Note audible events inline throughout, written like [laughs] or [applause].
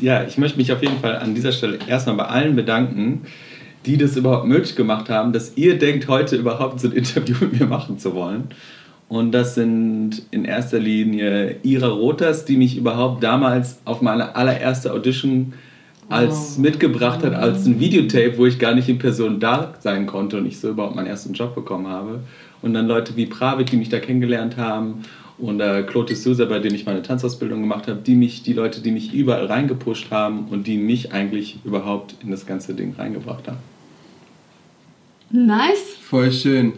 ja, ich möchte mich auf jeden Fall an dieser Stelle erstmal bei allen bedanken, die das überhaupt möglich gemacht haben, dass ihr denkt, heute überhaupt so ein Interview [laughs] mit mir machen zu wollen. Und das sind in erster Linie Ira Rotas, die mich überhaupt damals auf meine allererste Audition als oh. mitgebracht hat, als ein Videotape, wo ich gar nicht in Person da sein konnte und ich so überhaupt meinen ersten Job bekommen habe. Und dann Leute wie Pravik, die mich da kennengelernt haben und äh, Claude Sousa, bei dem ich meine Tanzausbildung gemacht habe, die mich, die Leute, die mich überall reingepusht haben und die mich eigentlich überhaupt in das ganze Ding reingebracht haben. Nice. Voll schön.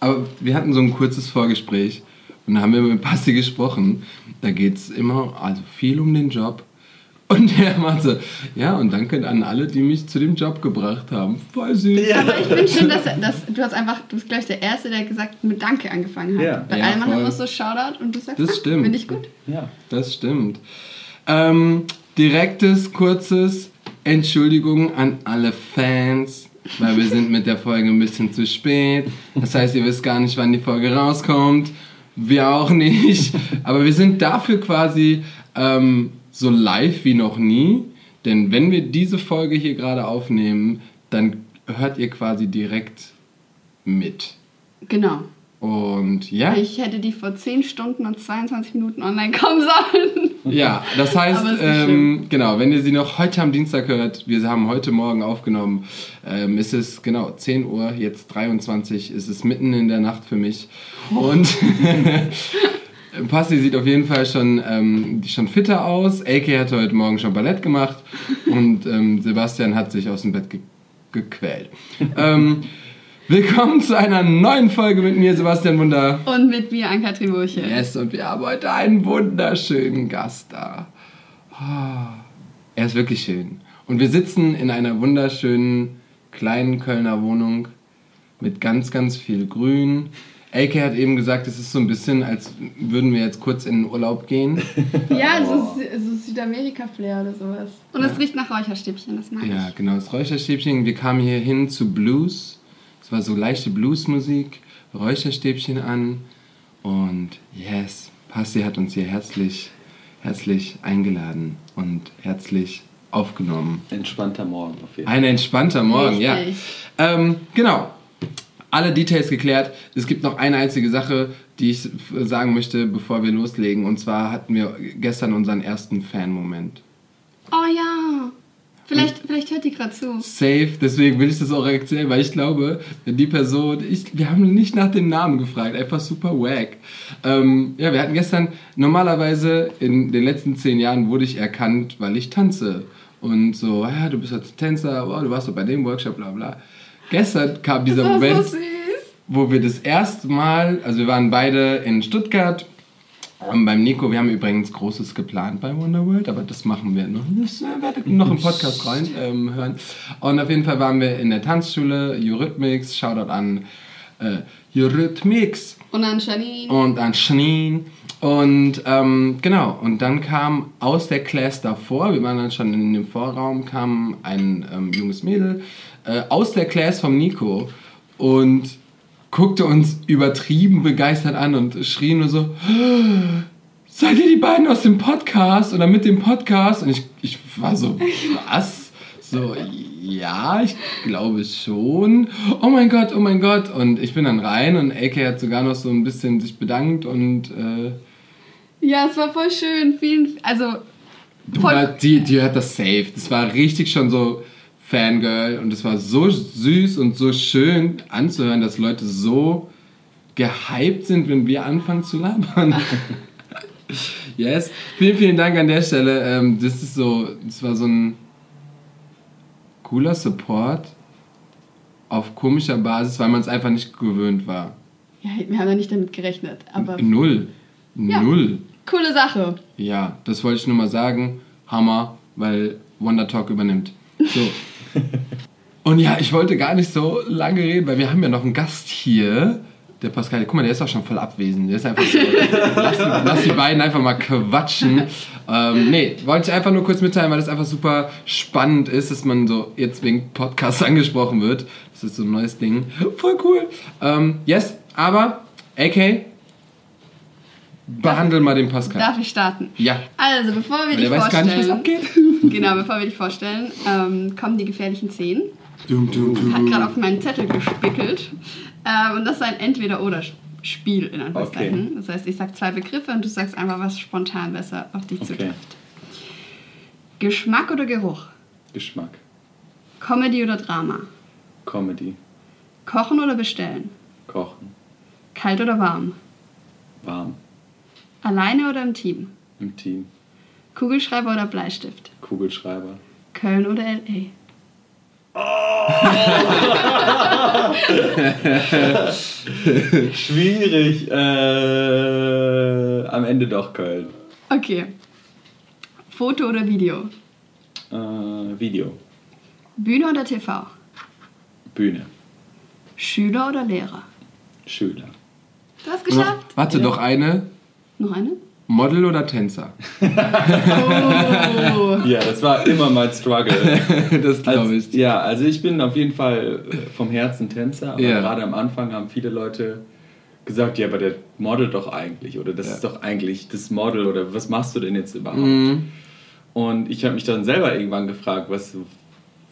Aber wir hatten so ein kurzes Vorgespräch und da haben wir mit Basti gesprochen. Da geht es immer also viel um den Job. Und er macht so, ja, und danke an alle, die mich zu dem Job gebracht haben. Voll süß. Ja. Aber ich finde schön, dass, dass, du hast einfach, du bist gleich der Erste, der gesagt mit Danke angefangen hat. Ja. Bei ja, allen anderen musst du Shoutout und du sagst, das stimmt. finde ich gut. Ja, das stimmt. Ähm, direktes, kurzes Entschuldigung an alle Fans, weil wir sind mit der Folge ein bisschen zu spät. Das heißt, ihr wisst gar nicht, wann die Folge rauskommt. Wir auch nicht. Aber wir sind dafür quasi ähm, so live wie noch nie. Denn wenn wir diese Folge hier gerade aufnehmen, dann hört ihr quasi direkt mit. Genau. Und ja. Ich hätte die vor 10 Stunden und 22 Minuten online kommen sollen. Ja, das heißt, ähm, genau, wenn ihr sie noch heute am Dienstag hört, wir haben heute Morgen aufgenommen, ähm, ist es genau 10 Uhr, jetzt 23, ist es mitten in der Nacht für mich. Und [laughs] [laughs] Passi sieht auf jeden Fall schon, ähm, schon fitter aus. AK hat heute Morgen schon Ballett gemacht und ähm, Sebastian hat sich aus dem Bett ge gequält. [laughs] ähm, Willkommen zu einer neuen Folge mit mir, Sebastian Wunder. Und mit mir, Ann-Kathrin. Yes, und wir haben heute einen wunderschönen Gast da. Oh, er ist wirklich schön. Und wir sitzen in einer wunderschönen kleinen Kölner Wohnung mit ganz, ganz viel Grün. AK hat eben gesagt, es ist so ein bisschen, als würden wir jetzt kurz in den Urlaub gehen. [laughs] ja, so, so Südamerika-Flair oder sowas. Und ja. es riecht nach Räucherstäbchen, das mag ja, ich. Ja, genau, das Räucherstäbchen. Wir kamen hier hin zu Blues es war so leichte Bluesmusik, Räucherstäbchen an und yes, Pasti hat uns hier herzlich, herzlich eingeladen und herzlich aufgenommen. Entspannter Morgen auf jeden Fall. Ein entspannter Morgen, Richtig. ja. Ähm, genau. Alle Details geklärt. Es gibt noch eine einzige Sache, die ich sagen möchte, bevor wir loslegen. Und zwar hatten wir gestern unseren ersten Fan-Moment. Oh ja. Vielleicht, vielleicht hört die gerade zu. Safe, deswegen will ich das auch erzählen, weil ich glaube, die Person, ich, wir haben nicht nach dem Namen gefragt, einfach super wack. Ähm, ja, wir hatten gestern, normalerweise in den letzten zehn Jahren wurde ich erkannt, weil ich tanze. Und so, ja, du bist halt Tänzer, oh, du warst doch bei dem Workshop, bla bla. Gestern kam dieser Moment, so wo wir das erste Mal, also wir waren beide in Stuttgart ähm, beim Nico, wir haben übrigens Großes geplant bei Wonderworld, aber das machen wir noch. Das äh, werdet ihr noch im Podcast rein ähm, hören. Und auf jeden Fall waren wir in der Tanzschule, Eurythmics, Shoutout an äh, Eurythmics. Und an Janine. Und an Janine. Und ähm, genau, und dann kam aus der Class davor, wir waren dann schon in dem Vorraum, kam ein ähm, junges Mädel äh, aus der Class vom Nico und guckte uns übertrieben begeistert an und schrie nur so, seid ihr die beiden aus dem Podcast oder mit dem Podcast? Und ich, ich war so, was? So, ja, ich glaube schon. Oh mein Gott, oh mein Gott. Und ich bin dann rein und AK hat sogar noch so ein bisschen sich bedankt und... Äh, ja, es war voll schön. Vielen, also... Voll die, die hat das safe. Das war richtig schon so Fangirl und es war so süß und so schön anzuhören, dass Leute so gehypt sind, wenn wir anfangen zu labern. [laughs] yes. Vielen, vielen Dank an der Stelle. Ähm, das ist so, das war so ein cooler Support auf komischer Basis, weil man es einfach nicht gewöhnt war. Ja, wir haben ja nicht damit gerechnet, aber. Null. Ja. Null. Coole Sache. Ja, das wollte ich nur mal sagen. Hammer, weil Wonder Talk übernimmt. So. [laughs] [laughs] Und ja, ich wollte gar nicht so lange reden, weil wir haben ja noch einen Gast hier. Der Pascal, guck mal, der ist auch schon voll abwesend. Der ist einfach so, [laughs] lass, lass, die beiden einfach mal quatschen. Ähm, nee, wollte ich einfach nur kurz mitteilen, weil das einfach super spannend ist, dass man so jetzt wegen Podcast [laughs] angesprochen wird. Das ist so ein neues Ding. Voll cool. Ähm, yes, aber AK, behandle mal den Pascal. Darf ich starten? Ja. Also, bevor wir dich vorstellen... Der weiß gar nicht, was abgeht. [laughs] genau, bevor wir dich vorstellen, ähm, kommen die gefährlichen Zehn. Dum, dum, dum. Hat gerade auf meinen Zettel gespickelt. Ähm, und das ist ein Entweder-Oder-Spiel, in Anführungszeichen. Okay. Das heißt, ich sage zwei Begriffe und du sagst einfach, was spontan besser auf dich okay. zutrifft. Geschmack oder Geruch? Geschmack. Comedy oder Drama? Comedy. Kochen oder bestellen? Kochen. Kalt oder warm? Warm. Alleine oder im Team? Im Team. Kugelschreiber oder Bleistift? Kugelschreiber. Köln oder LA? Oh. [laughs] Schwierig. Äh, am Ende doch Köln. Okay. Foto oder Video? Äh, Video. Bühne oder TV? Bühne. Schüler oder Lehrer? Schüler. Du hast geschafft. Warte, ja. doch eine. Noch eine? Model oder Tänzer? oh. [laughs] Ja, das war immer mein Struggle. [laughs] das glaube ich. ja, also ich bin auf jeden Fall vom Herzen Tänzer, aber ja. gerade am Anfang haben viele Leute gesagt, ja, aber der Model doch eigentlich oder das ja. ist doch eigentlich das Model oder was machst du denn jetzt überhaupt? Mhm. Und ich habe mich dann selber irgendwann gefragt, was,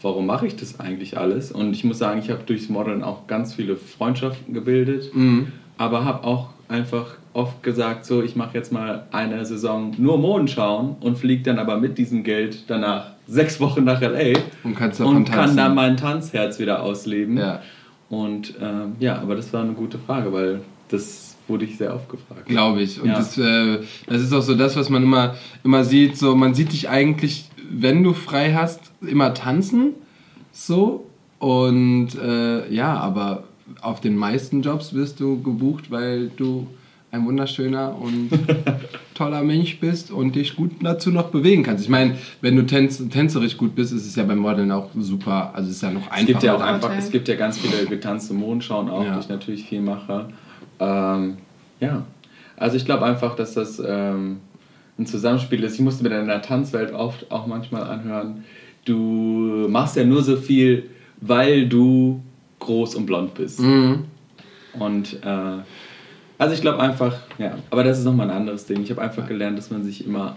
warum mache ich das eigentlich alles? Und ich muss sagen, ich habe durchs Modeln auch ganz viele Freundschaften gebildet, mhm. aber habe auch einfach oft gesagt, so ich mache jetzt mal eine Saison nur Modenschauen und fliege dann aber mit diesem Geld danach sechs Wochen nach LA und, und kann dann mein Tanzherz wieder ausleben. Ja. Und ähm, ja, aber das war eine gute Frage, weil das wurde ich sehr oft gefragt. Glaube ich. Und ja. das, äh, das ist auch so das, was man immer, immer sieht. So, man sieht dich eigentlich, wenn du frei hast, immer tanzen. So. Und äh, ja, aber auf den meisten Jobs wirst du gebucht, weil du ein wunderschöner und [laughs] toller Mensch bist und dich gut dazu noch bewegen kannst. Ich meine, wenn du tänz, tänzerisch gut bist, ist es ja beim Modeln auch super. Also es ist ja noch einfacher. Es gibt ja auch einfach, es gibt ja ganz viele getanzte Mondschauen auch, ja. die ich natürlich viel mache. Ähm, ja, also ich glaube einfach, dass das ähm, ein Zusammenspiel ist. Ich musste mir dann in der Tanzwelt oft auch manchmal anhören, du machst ja nur so viel, weil du groß und blond bist. Mhm. Und äh, also ich glaube einfach, ja, aber das ist nochmal ein anderes Ding. Ich habe einfach gelernt, dass man sich immer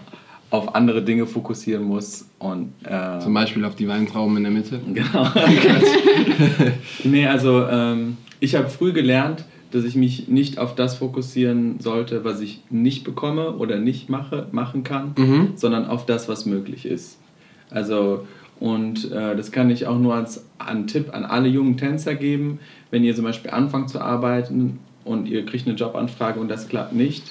auf andere Dinge fokussieren muss. Und, äh, Zum Beispiel auf die Weintrauben in der Mitte. [laughs] Genau. [laughs] nee, also ähm, ich habe früh gelernt, dass ich mich nicht auf das fokussieren sollte, was ich nicht bekomme oder nicht mache, machen kann, mhm. sondern auf das, was möglich ist. Also, und äh, das kann ich auch nur als einen Tipp an alle jungen Tänzer geben, wenn ihr zum Beispiel anfangt zu arbeiten und ihr kriegt eine Jobanfrage und das klappt nicht,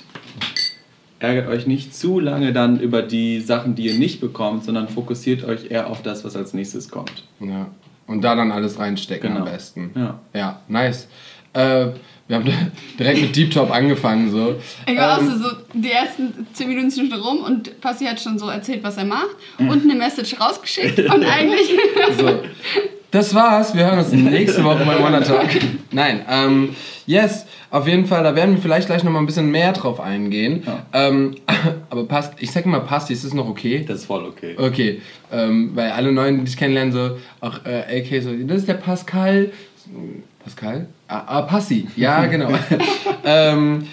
ärgert euch nicht zu lange dann über die Sachen, die ihr nicht bekommt, sondern fokussiert euch eher auf das, was als nächstes kommt. Ja. Und da dann alles reinstecken genau. am besten. Ja. Ja, nice. Äh, wir haben [laughs] direkt mit Deep Top angefangen. So. Ich war ähm, auch so, so, die ersten 10 Minuten sind schon rum und Passi hat schon so erzählt, was er macht und eine Message rausgeschickt und [laughs] eigentlich. [laughs] so. Das war's. Wir hören uns nächste Woche beim Wonder Talk. Nein, ähm, yes, auf jeden Fall. Da werden wir vielleicht gleich nochmal ein bisschen mehr drauf eingehen. Ja. Ähm, [laughs] aber passt, ich sag mal, passt, ist das noch okay? Das ist voll okay. Okay, ähm, weil alle Neuen, die ich kennenlernen, so, auch äh, AK, so, das ist der Pascal. Pascal? Ah, ah Passi, ja, [laughs] genau. [laughs] ähm,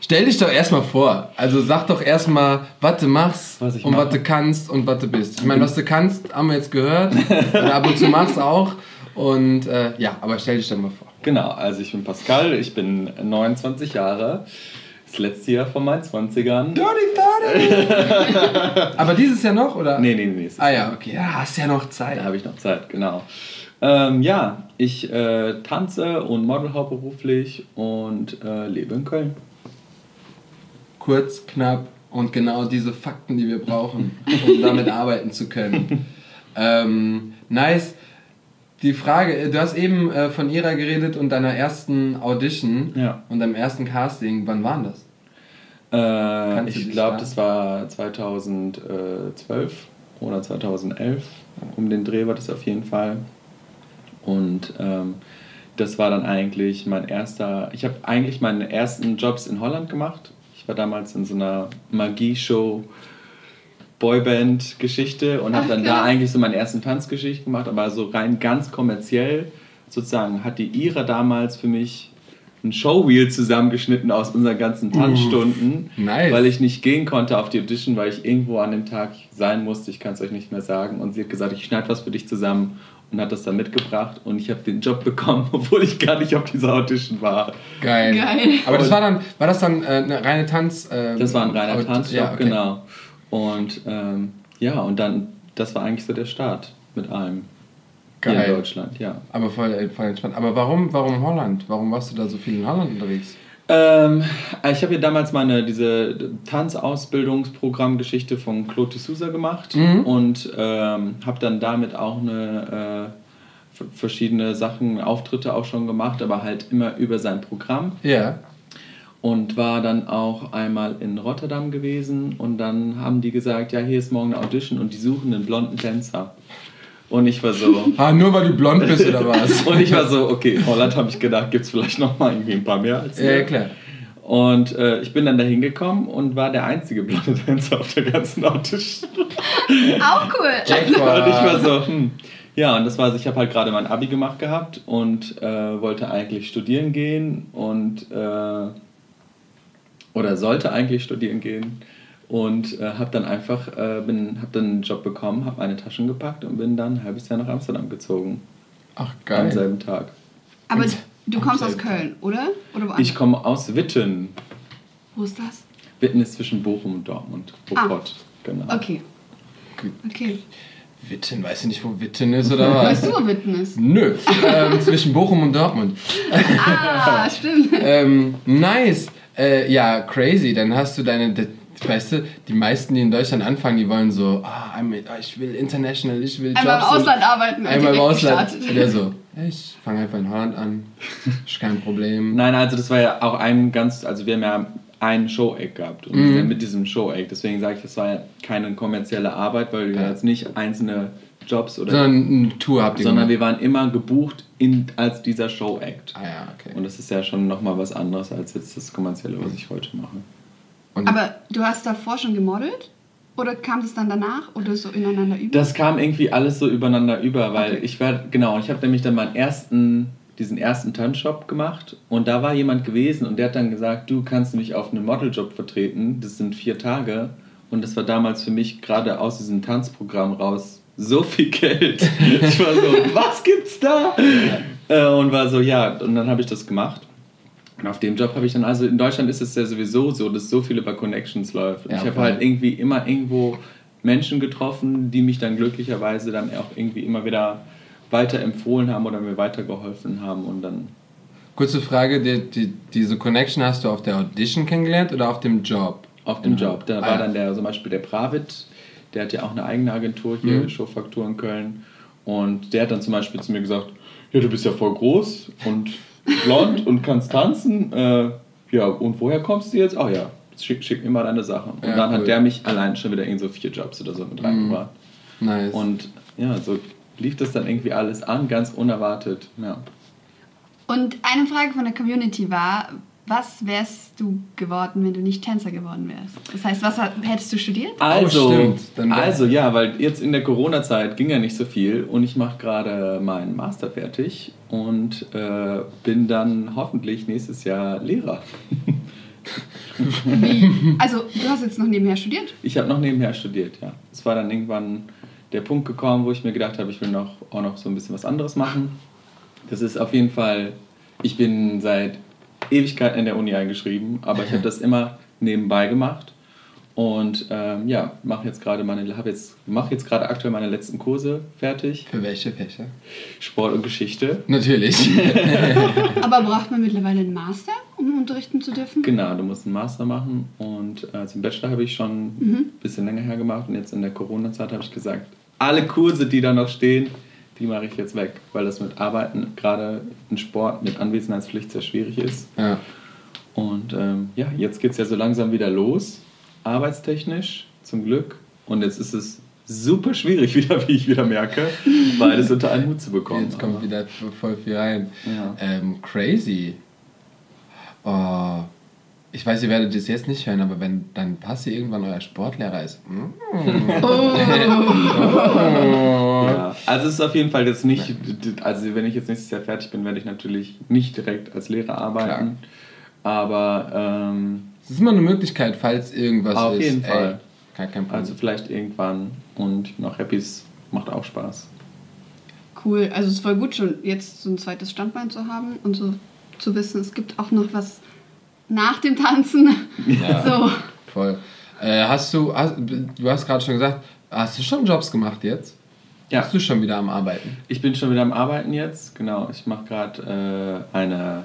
stell dich doch erstmal vor. Also sag doch erstmal, was du machst was und was du kannst und was du bist. Ich meine, was du kannst, haben wir jetzt gehört. und ab und zu machst auch. Und äh, ja, aber stell dich doch mal vor. Genau, also ich bin Pascal, ich bin 29 Jahre. Das letzte Jahr von meinen 20ern. Dirty, dirty! [laughs] aber dieses Jahr noch, oder? Nee, nee, nee. Ah ja, okay. Ja, hast ja noch Zeit. Da habe ich noch Zeit, genau. Ähm, ja, ich äh, tanze und model hauptberuflich und äh, lebe in Köln. Kurz, knapp und genau diese Fakten, die wir brauchen, um [laughs] damit arbeiten zu können. Ähm, nice. Die Frage, äh, du hast eben äh, von ihrer geredet und deiner ersten Audition ja. und deinem ersten Casting. Wann waren das? Äh, ich glaube, das war 2012 oder 2011. Um den Dreh war das auf jeden Fall. Und ähm, das war dann eigentlich mein erster. Ich habe eigentlich meine ersten Jobs in Holland gemacht. Ich war damals in so einer Magie-Show. Boyband-Geschichte und habe dann da eigentlich so meine ersten Tanzgeschichten gemacht, aber so rein ganz kommerziell sozusagen hat die Ira damals für mich ein Showreel zusammengeschnitten aus unseren ganzen Tanzstunden, uh, nice. weil ich nicht gehen konnte auf die Audition, weil ich irgendwo an dem Tag sein musste. Ich kann es euch nicht mehr sagen. Und sie hat gesagt, ich schneide was für dich zusammen und hat das dann mitgebracht und ich habe den Job bekommen, [laughs] obwohl ich gar nicht auf dieser Audition war. Geil. Geil. Aber das war dann, war das dann äh, eine reine Tanz? Äh, das war ein reiner Tanzjob, ja, okay. genau. Und ähm, ja, und dann, das war eigentlich so der Start mit allem. Geil. in Deutschland, ja. Aber voll, voll entspannt. Aber warum, warum Holland? Warum warst du da so viel in Holland unterwegs? Ähm, ich habe ja damals meine diese Tanzausbildungsprogrammgeschichte von Claude de Souza gemacht mhm. und ähm, habe dann damit auch eine äh, verschiedene Sachen, Auftritte auch schon gemacht, aber halt immer über sein Programm. Ja. Und war dann auch einmal in Rotterdam gewesen und dann haben die gesagt, ja, hier ist morgen eine Audition und die suchen einen blonden Tänzer. Und ich war so. [laughs] ah, nur weil du blond bist oder was? [laughs] und ich war so, okay, Holland habe ich gedacht, gibt es vielleicht noch mal irgendwie ein paar mehr als Ja, klar. Und äh, ich bin dann da hingekommen und war der einzige blonde Tänzer auf der ganzen Audition. [laughs] Auch cool. und ich war so, hm. Ja, und das war, ich habe halt gerade mein Abi gemacht gehabt und äh, wollte eigentlich studieren gehen und äh, oder sollte eigentlich studieren gehen und äh, habe dann einfach äh, bin habe dann einen Job bekommen, habe meine Taschen gepackt und bin dann ein halbes Jahr nach Amsterdam gezogen. Ach geil. Am selben Tag. Aber und du kommst aus Köln, oder? oder ich komme aus Witten. Wo ist das? Witten ist zwischen Bochum und Dortmund. Ruppert, ah. genau. Okay. Okay. Witten, weißt du nicht, wo Witten ist oder was? Weißt du, wo Witten ist? Nö, ähm, zwischen Bochum und Dortmund. ah, [laughs] stimmt. ähm, nice. Äh, ja, crazy. Dann hast du deine, weißt du, die meisten, die in Deutschland anfangen, die wollen so, ah, ich will international, ich will Jobs. Einmal im Ausland arbeiten. Einmal im Ausland. Und der so, ich fange einfach in Holland an, [laughs] ist kein Problem. Nein, also das war ja auch ein ganz, also wir haben ja ein Show-Egg gehabt und mhm. mit diesem Show-Egg, deswegen sage ich, das war ja keine kommerzielle Arbeit, weil wir ja. jetzt nicht einzelne Jobs oder... Sondern eine Tour habt ihr Sondern wir waren immer gebucht in, als dieser Show-Act. Ah ja, okay. Und das ist ja schon nochmal was anderes als jetzt das kommerzielle, was ich heute mache. Und Aber du hast davor schon gemodelt? Oder kam das dann danach oder so ineinander über? Das kam irgendwie alles so übereinander über, weil okay. ich war, genau, ich habe nämlich dann meinen ersten, diesen ersten Tanzshop gemacht und da war jemand gewesen und der hat dann gesagt, du kannst mich auf einen Modeljob vertreten, das sind vier Tage und das war damals für mich gerade aus diesem Tanzprogramm raus so viel Geld. Ich war so, was gibt's da? Äh, und war so, ja, und dann habe ich das gemacht und auf dem Job habe ich dann, also in Deutschland ist es ja sowieso so, dass so viel über Connections läuft. Ja, ich habe halt irgendwie immer irgendwo Menschen getroffen, die mich dann glücklicherweise dann auch irgendwie immer wieder weiterempfohlen haben oder mir weitergeholfen haben und dann. Kurze Frage, die, die, diese Connection hast du auf der Audition kennengelernt oder auf dem Job? Auf dem Job. Da ah, war dann der, zum Beispiel der Pravit, der hat ja auch eine eigene Agentur hier, mhm. Showfaktur in Köln. Und der hat dann zum Beispiel zu mir gesagt, ja, du bist ja voll groß und blond und kannst tanzen. Äh, ja, und woher kommst du jetzt? Ach ja, schick, schick mir mal deine Sachen. Und ja, dann cool. hat der mich allein schon wieder in so vier Jobs oder so mit reingebracht. Mm, nice. Und ja, so lief das dann irgendwie alles an, ganz unerwartet. Ja. Und eine Frage von der Community war, was wärst du geworden, wenn du nicht Tänzer geworden wärst? Das heißt, was hättest du studiert? Also, oh, also ja, weil jetzt in der Corona-Zeit ging ja nicht so viel und ich mache gerade meinen Master fertig und äh, bin dann hoffentlich nächstes Jahr Lehrer. Wie? [laughs] Also, du hast jetzt noch nebenher studiert? Ich habe noch nebenher studiert, ja. Es war dann irgendwann der Punkt gekommen, wo ich mir gedacht habe, ich will noch, auch noch so ein bisschen was anderes machen. Das ist auf jeden Fall, ich bin seit Ewigkeiten in der Uni eingeschrieben, aber ich habe [laughs] das immer nebenbei gemacht und ähm, ja, mache jetzt gerade meine, habe jetzt, mache jetzt gerade aktuell meine letzten Kurse fertig. Für welche Fächer? Sport und Geschichte. Natürlich. [laughs] aber braucht man mittlerweile einen Master, um unterrichten zu dürfen? Genau, du musst einen Master machen und äh, zum Bachelor habe ich schon mhm. ein bisschen länger her gemacht und jetzt in der Corona-Zeit habe ich gesagt, alle Kurse, die da noch stehen, die mache ich jetzt weg, weil das mit Arbeiten, gerade in Sport mit Anwesenheitspflicht sehr schwierig ist. Ja. Und ähm, ja, jetzt geht es ja so langsam wieder los, arbeitstechnisch, zum Glück. Und jetzt ist es super schwierig [laughs] wieder, wie ich wieder merke, beides unter einen Hut zu bekommen. Jetzt kommt wieder voll viel rein. Ja. Ähm, crazy. Oh, ich weiß, ihr werdet das jetzt nicht hören, aber wenn dann Passi irgendwann euer Sportlehrer ist. Mm. Oh. oh. [laughs] Ja. Also es ist auf jeden Fall jetzt nicht, also wenn ich jetzt nächstes Jahr fertig bin, werde ich natürlich nicht direkt als Lehrer arbeiten. Klar. Aber ähm, es ist immer eine Möglichkeit, falls irgendwas auf ist. Auf jeden Fall. Ey, kein Problem. Also vielleicht irgendwann und noch Happys macht auch Spaß. Cool, also es ist voll gut schon jetzt so ein zweites Standbein zu haben und so zu wissen, es gibt auch noch was nach dem Tanzen. Ja, [laughs] so. voll. Äh, hast du, hast, du hast gerade schon gesagt, hast du schon Jobs gemacht jetzt? Ja. Bist du schon wieder am Arbeiten? Ich bin schon wieder am Arbeiten jetzt, genau. Ich mache gerade äh, eine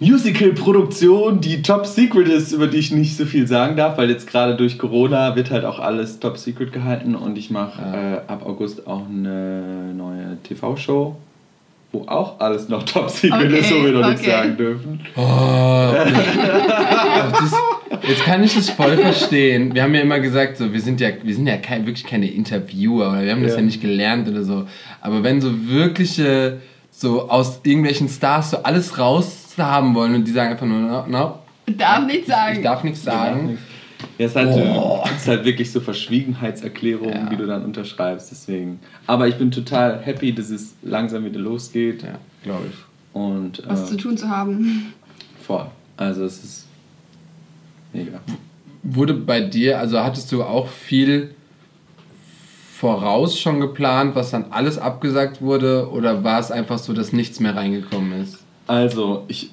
Musical-Produktion, die top secret ist, über die ich nicht so viel sagen darf, weil jetzt gerade durch Corona wird halt auch alles top secret gehalten und ich mache ja. äh, ab August auch eine neue TV-Show, wo auch alles noch top secret okay, ist, wo wir noch okay. nichts sagen dürfen. Oh, das, [laughs] jetzt kann ich das voll verstehen. Wir haben ja immer gesagt, so, wir sind ja, wir sind ja kein, wirklich keine Interviewer oder wir haben das ja. ja nicht gelernt oder so. Aber wenn so wirkliche, so aus irgendwelchen Stars so alles raus haben wollen und die sagen einfach nur, no, no. Darf nichts sagen. Ich darf nichts sagen. Ja, es ist halt, oh. ist halt wirklich so Verschwiegenheitserklärungen, ja. die du dann unterschreibst. Deswegen. Aber ich bin total happy, dass es langsam wieder losgeht. Ja, glaube ich. Und, Was äh, zu tun zu haben. Voll. Also es ist mega. Wurde bei dir, also hattest du auch viel voraus schon geplant, was dann alles abgesagt wurde? Oder war es einfach so, dass nichts mehr reingekommen ist? Also, ich,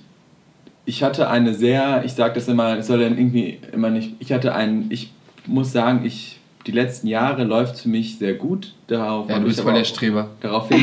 ich hatte eine sehr, ich sage das immer, es soll dann irgendwie immer nicht, ich hatte einen, ich muss sagen, ich, die letzten Jahre läuft für mich sehr gut. Darauf ja, du bist voll der Streber. Daraufhin,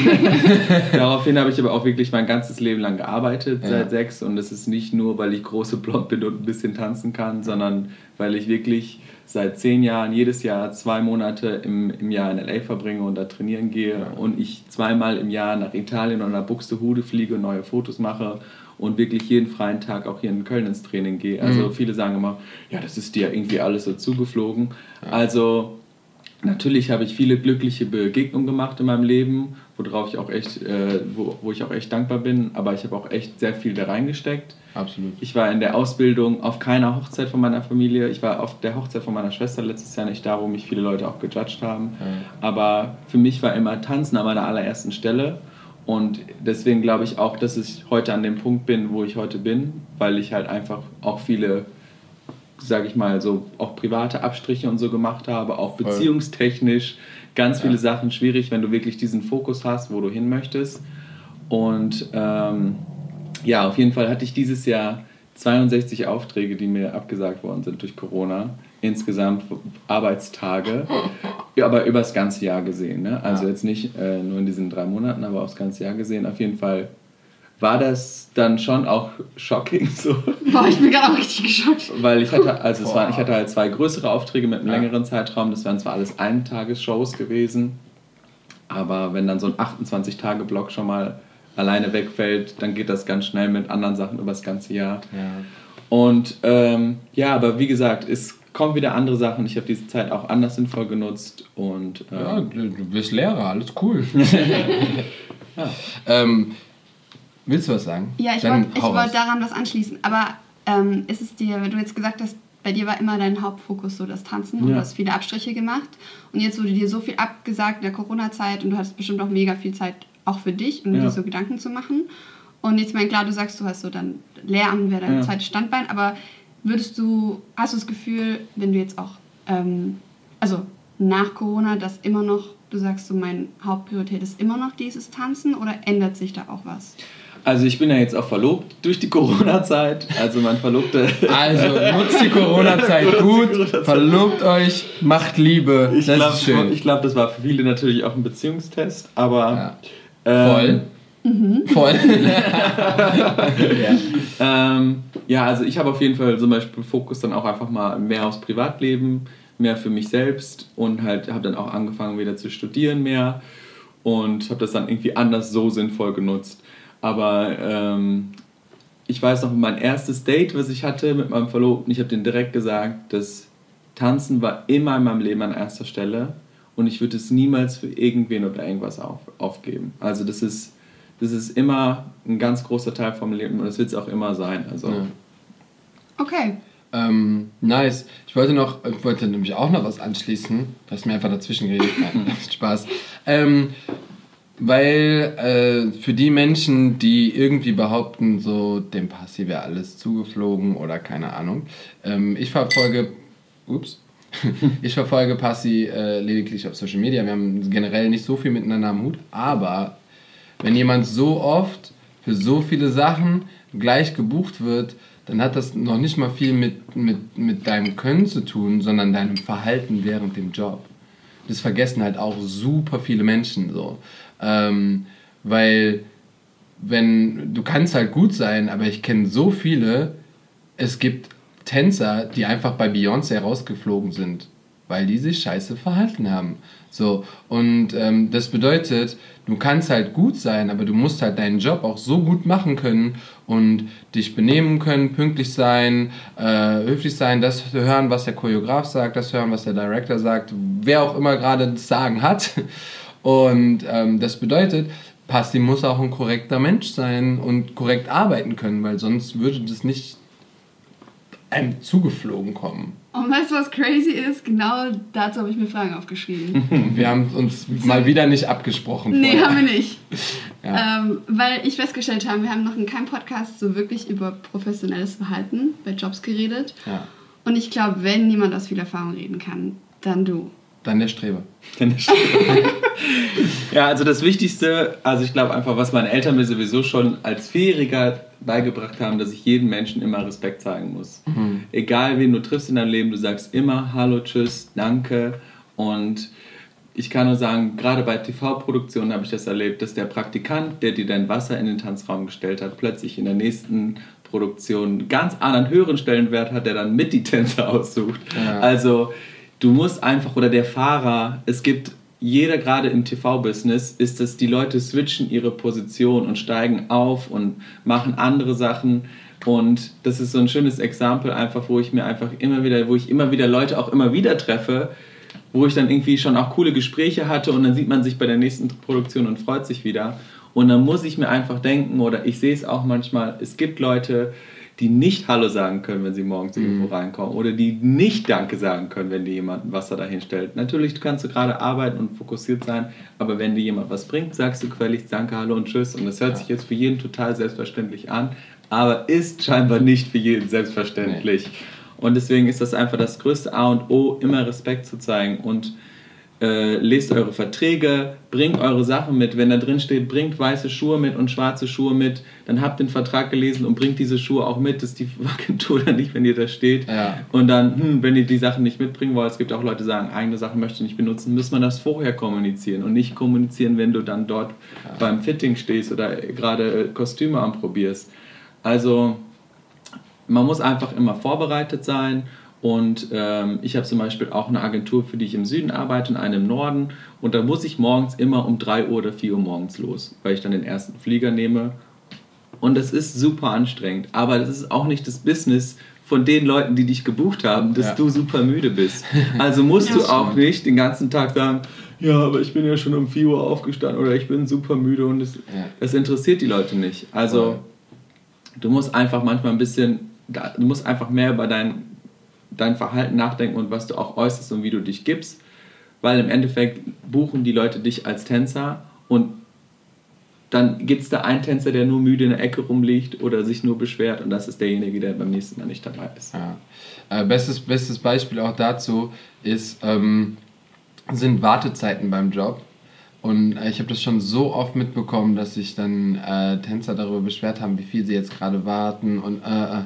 [laughs] daraufhin habe ich aber auch wirklich mein ganzes Leben lang gearbeitet, ja. seit sechs. Und es ist nicht nur, weil ich große blond bin und ein bisschen tanzen kann, sondern weil ich wirklich seit zehn Jahren jedes Jahr zwei Monate im, im Jahr in LA verbringe und da trainieren gehe ja. und ich zweimal im Jahr nach Italien oder nach Buxtehude fliege und neue Fotos mache und wirklich jeden freien Tag auch hier in Köln ins Training gehe. Also mhm. viele sagen immer, ja, das ist dir irgendwie alles so zugeflogen. Ja. Also natürlich habe ich viele glückliche Begegnungen gemacht in meinem Leben, worauf ich auch echt, äh, wo, wo ich auch echt dankbar bin, aber ich habe auch echt sehr viel da reingesteckt. Absolut. Ich war in der Ausbildung auf keiner Hochzeit von meiner Familie. Ich war auf der Hochzeit von meiner Schwester letztes Jahr nicht da, wo mich viele Leute auch gejudged haben. Ja. Aber für mich war immer Tanzen an meiner allerersten Stelle. Und deswegen glaube ich auch, dass ich heute an dem Punkt bin, wo ich heute bin, weil ich halt einfach auch viele, sage ich mal, so auch private Abstriche und so gemacht habe, auch beziehungstechnisch ganz viele ja. Sachen schwierig, wenn du wirklich diesen Fokus hast, wo du hin möchtest. Und ähm, ja, auf jeden Fall hatte ich dieses Jahr 62 Aufträge, die mir abgesagt worden sind durch Corona. Insgesamt Arbeitstage, aber über das ganze Jahr gesehen. Ne? Also ja. jetzt nicht äh, nur in diesen drei Monaten, aber aufs ganze Jahr gesehen. Auf jeden Fall war das dann schon auch shocking. So. Boah, ich bin gerade auch richtig geschockt. Weil ich hatte, also es waren, ich hatte halt zwei größere Aufträge mit einem ja. längeren Zeitraum. Das wären zwar alles Eintagesshows gewesen, aber wenn dann so ein 28-Tage-Block schon mal alleine wegfällt, dann geht das ganz schnell mit anderen Sachen über das ganze Jahr. Ja. Und ähm, ja, aber wie gesagt, es kommen wieder andere Sachen. Ich habe diese Zeit auch anders sinnvoll genutzt und ähm, ja, du bist Lehrer, alles cool. [laughs] ja. ähm, willst du was sagen? Ja, ich wollte wollt daran was anschließen. Aber ähm, ist es dir, wenn du jetzt gesagt hast, bei dir war immer dein Hauptfokus so das Tanzen und du hast viele Abstriche gemacht und jetzt wurde dir so viel abgesagt in der Corona-Zeit und du hattest bestimmt auch mega viel Zeit auch für dich, um ja. dir so Gedanken zu machen. Und jetzt mein klar, du sagst, du hast so dann Lehramt wäre dein ja. zweites Standbein, aber würdest du, hast du das Gefühl, wenn du jetzt auch, ähm, also nach Corona, dass immer noch, du sagst so, meine Hauptpriorität ist immer noch dieses Tanzen oder ändert sich da auch was? Also ich bin ja jetzt auch verlobt durch die Corona-Zeit. Also mein Verlobter. [laughs] Also nutzt die Corona-Zeit gut, verlobt euch, macht Liebe. Ich glaube, ich glaub, das war für viele natürlich auch ein Beziehungstest, aber ja. Ähm, Voll. Mhm. Voll. [laughs] ja. Ähm, ja, also ich habe auf jeden Fall zum Beispiel Fokus dann auch einfach mal mehr aufs Privatleben, mehr für mich selbst und halt habe dann auch angefangen wieder zu studieren mehr und habe das dann irgendwie anders so sinnvoll genutzt. Aber ähm, ich weiß noch, mein erstes Date, was ich hatte mit meinem Verlobten, ich habe den direkt gesagt, dass Tanzen war immer in meinem Leben an erster Stelle und ich würde es niemals für irgendwen oder irgendwas auf, aufgeben. Also das ist, das ist immer ein ganz großer Teil vom Leben und das wird es auch immer sein. Also. Ja. Okay. Ähm, nice. Ich wollte noch, ich wollte nämlich auch noch was anschließen, was mir einfach dazwischen geredet hat. [laughs] Spaß. Ähm, weil äh, für die Menschen, die irgendwie behaupten, so dem Passi wäre alles zugeflogen oder keine Ahnung, ähm, ich verfolge, ups, [laughs] ich verfolge Passi äh, lediglich auf Social Media. Wir haben generell nicht so viel miteinander am Hut, aber wenn jemand so oft für so viele Sachen gleich gebucht wird, dann hat das noch nicht mal viel mit, mit, mit deinem Können zu tun, sondern deinem Verhalten während dem Job. Das vergessen halt auch super viele Menschen so. Ähm, weil wenn du kannst halt gut sein, aber ich kenne so viele, es gibt Tänzer, die einfach bei Beyoncé rausgeflogen sind, weil die sich scheiße verhalten haben. So, und ähm, das bedeutet, du kannst halt gut sein, aber du musst halt deinen Job auch so gut machen können und dich benehmen können, pünktlich sein, äh, höflich sein, das hören, was der Choreograf sagt, das hören, was der Director sagt, wer auch immer gerade das Sagen hat. Und ähm, das bedeutet, Pasti muss auch ein korrekter Mensch sein und korrekt arbeiten können, weil sonst würde das nicht einem zugeflogen kommen. Und weißt du, was crazy ist? Genau dazu habe ich mir Fragen aufgeschrieben. [laughs] wir haben uns mal wieder nicht abgesprochen. Nee, haben wir nicht. [laughs] ja. ähm, weil ich festgestellt habe, wir haben noch in keinem Podcast so wirklich über professionelles Verhalten bei Jobs geredet. Ja. Und ich glaube, wenn niemand aus viel Erfahrung reden kann, dann du. Dann der Streber. Dann der Streber. [laughs] ja, also das Wichtigste, also ich glaube einfach, was meine Eltern mir sowieso schon als Vierjähriger beigebracht haben, dass ich jedem Menschen immer Respekt zeigen muss. Mhm. Egal wen du triffst in deinem Leben, du sagst immer Hallo, Tschüss, Danke und ich kann nur sagen, gerade bei TV-Produktionen habe ich das erlebt, dass der Praktikant, der dir dein Wasser in den Tanzraum gestellt hat, plötzlich in der nächsten Produktion einen ganz anderen höheren Stellenwert hat, der dann mit die Tänzer aussucht. Ja. Also du musst einfach, oder der Fahrer, es gibt jeder gerade im TV-Business ist es, die Leute switchen ihre Position und steigen auf und machen andere Sachen. Und das ist so ein schönes Exempel einfach, wo ich mir einfach immer wieder, wo ich immer wieder Leute auch immer wieder treffe, wo ich dann irgendwie schon auch coole Gespräche hatte und dann sieht man sich bei der nächsten Produktion und freut sich wieder. Und dann muss ich mir einfach denken, oder ich sehe es auch manchmal, es gibt Leute, die nicht Hallo sagen können, wenn sie morgens mhm. irgendwo reinkommen oder die nicht Danke sagen können, wenn dir jemand Wasser dahin stellt. Natürlich kannst du gerade arbeiten und fokussiert sein, aber wenn dir jemand was bringt, sagst du gefälligst Danke, Hallo und Tschüss. Und das hört ja. sich jetzt für jeden total selbstverständlich an, aber ist scheinbar nicht für jeden selbstverständlich. Nee. Und deswegen ist das einfach das größte A und O, immer Respekt zu zeigen und äh, lest eure Verträge, bringt eure Sachen mit. Wenn da drin steht, bringt weiße Schuhe mit und schwarze Schuhe mit, dann habt den Vertrag gelesen und bringt diese Schuhe auch mit. Das ist die [laughs] Agentur dann nicht, wenn ihr da steht. Ja. Und dann, hm, wenn ihr die Sachen nicht mitbringen wollt, es gibt auch Leute, die sagen, eigene Sachen möchte ich nicht benutzen, muss man das vorher kommunizieren und nicht kommunizieren, wenn du dann dort ja. beim Fitting stehst oder gerade Kostüme anprobierst. Also man muss einfach immer vorbereitet sein und ähm, ich habe zum Beispiel auch eine Agentur, für die ich im Süden arbeite und eine im Norden. Und da muss ich morgens immer um 3 Uhr oder 4 Uhr morgens los, weil ich dann den ersten Flieger nehme. Und das ist super anstrengend. Aber das ist auch nicht das Business von den Leuten, die dich gebucht haben, dass ja. du super müde bist. [laughs] Also musst ja, du auch nicht den ganzen Tag sagen, ja, aber ich bin ja schon um 4 Uhr aufgestanden oder ich bin super müde und das, ja. das interessiert die Leute nicht. Also du musst einfach manchmal ein bisschen, du musst einfach mehr über dein dein Verhalten nachdenken und was du auch äußerst und wie du dich gibst, weil im Endeffekt buchen die Leute dich als Tänzer und dann gibt es da einen Tänzer, der nur müde in der Ecke rumliegt oder sich nur beschwert und das ist derjenige, der beim nächsten Mal nicht dabei ist. Ja. Äh, bestes, bestes Beispiel auch dazu ist, ähm, sind Wartezeiten beim Job. Und äh, ich habe das schon so oft mitbekommen, dass sich dann äh, Tänzer darüber beschwert haben, wie viel sie jetzt gerade warten und äh, äh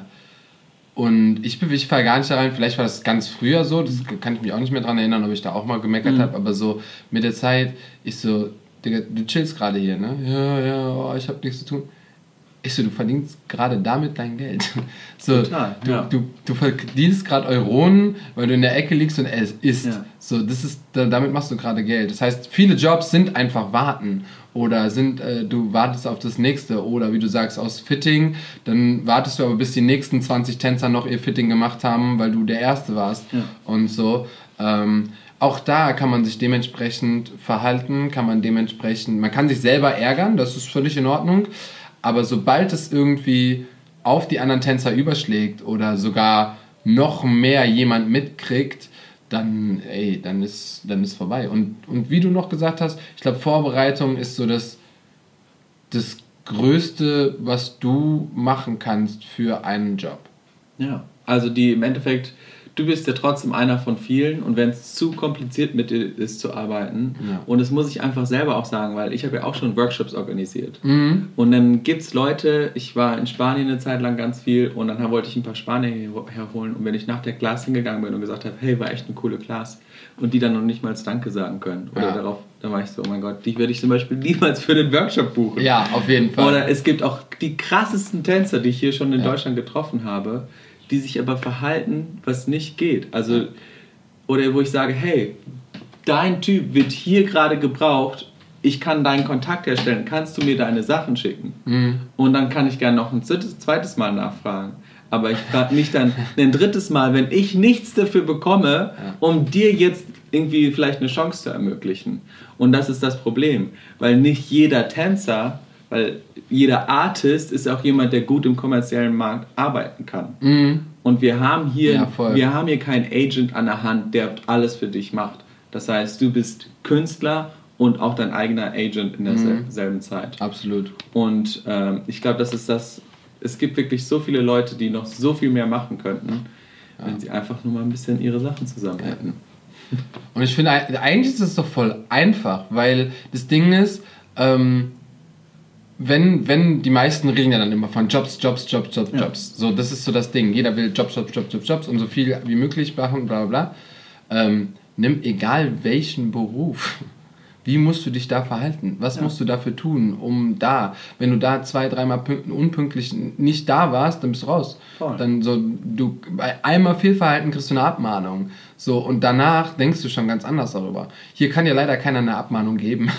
und ich, ich falle gar nicht da rein, vielleicht war das ganz früher so, das kann ich mich auch nicht mehr daran erinnern, ob ich da auch mal gemeckert mhm. habe, aber so mit der Zeit, ich so, Digga, du chillst gerade hier, ne? Ja, ja, oh, ich habe nichts zu tun. Ich so, du verdienst gerade damit dein Geld. [laughs] So, Total, du, ja. du, du verdienst gerade Euronen, weil du in der Ecke liegst und es isst. Ja. So, das ist, damit machst du gerade Geld. Das heißt, viele Jobs sind einfach warten oder sind, äh, du wartest auf das nächste oder wie du sagst, aus Fitting, dann wartest du aber bis die nächsten 20 Tänzer noch ihr Fitting gemacht haben, weil du der Erste warst ja. und so. Ähm, auch da kann man sich dementsprechend verhalten, kann man dementsprechend, man kann sich selber ärgern, das ist völlig in Ordnung, aber sobald es irgendwie auf die anderen Tänzer überschlägt oder sogar noch mehr jemand mitkriegt, dann, ey, dann ist, dann ist vorbei. Und, und wie du noch gesagt hast, ich glaube, Vorbereitung ist so das, das Größte, was du machen kannst für einen Job. Ja, also die im Endeffekt du bist ja trotzdem einer von vielen und wenn es zu kompliziert mit dir ist zu arbeiten, ja. und das muss ich einfach selber auch sagen, weil ich habe ja auch schon Workshops organisiert. Mhm. Und dann gibt es Leute, ich war in Spanien eine Zeit lang ganz viel und dann wollte ich ein paar Spanier herholen und wenn ich nach der Class hingegangen bin und gesagt habe, hey, war echt eine coole Class und die dann noch nicht mal Danke sagen können oder ja. darauf, dann war ich so, oh mein Gott, die würde ich zum Beispiel niemals für den Workshop buchen. Ja, auf jeden Fall. Oder es gibt auch die krassesten Tänzer, die ich hier schon in ja. Deutschland getroffen habe, die sich aber verhalten, was nicht geht. Also, oder wo ich sage, hey, dein Typ wird hier gerade gebraucht, ich kann deinen Kontakt herstellen, kannst du mir deine Sachen schicken? Mhm. Und dann kann ich gerne noch ein zweites Mal nachfragen. Aber ich frage nicht dann [laughs] ein drittes Mal, wenn ich nichts dafür bekomme, um dir jetzt irgendwie vielleicht eine Chance zu ermöglichen. Und das ist das Problem, weil nicht jeder Tänzer weil jeder Artist ist auch jemand, der gut im kommerziellen Markt arbeiten kann. Mhm. Und wir haben, hier, ja, wir haben hier keinen Agent an der Hand, der alles für dich macht. Das heißt, du bist Künstler und auch dein eigener Agent in derselben mhm. Zeit. Absolut. Und ähm, ich glaube, das ist das. Es gibt wirklich so viele Leute, die noch so viel mehr machen könnten, ja. wenn sie einfach nur mal ein bisschen ihre Sachen zusammen hätten. Und ich finde, eigentlich ist es doch voll einfach, weil das Ding ist, ähm, wenn, wenn die meisten reden ja dann immer von Jobs, Jobs, Jobs, Jobs, ja. Jobs. So, das ist so das Ding. Jeder will Jobs, Jobs, Jobs, Jobs, Jobs und so viel wie möglich machen, bla bla bla. Ähm, nimm egal welchen Beruf. [laughs] Wie musst du dich da verhalten? Was ja. musst du dafür tun, um da, wenn du da zwei, dreimal unpünktlich nicht da warst, dann bist du raus. Voll. Dann so, du, bei einmal Fehlverhalten kriegst du eine Abmahnung. So, und danach denkst du schon ganz anders darüber. Hier kann dir leider keiner eine Abmahnung geben.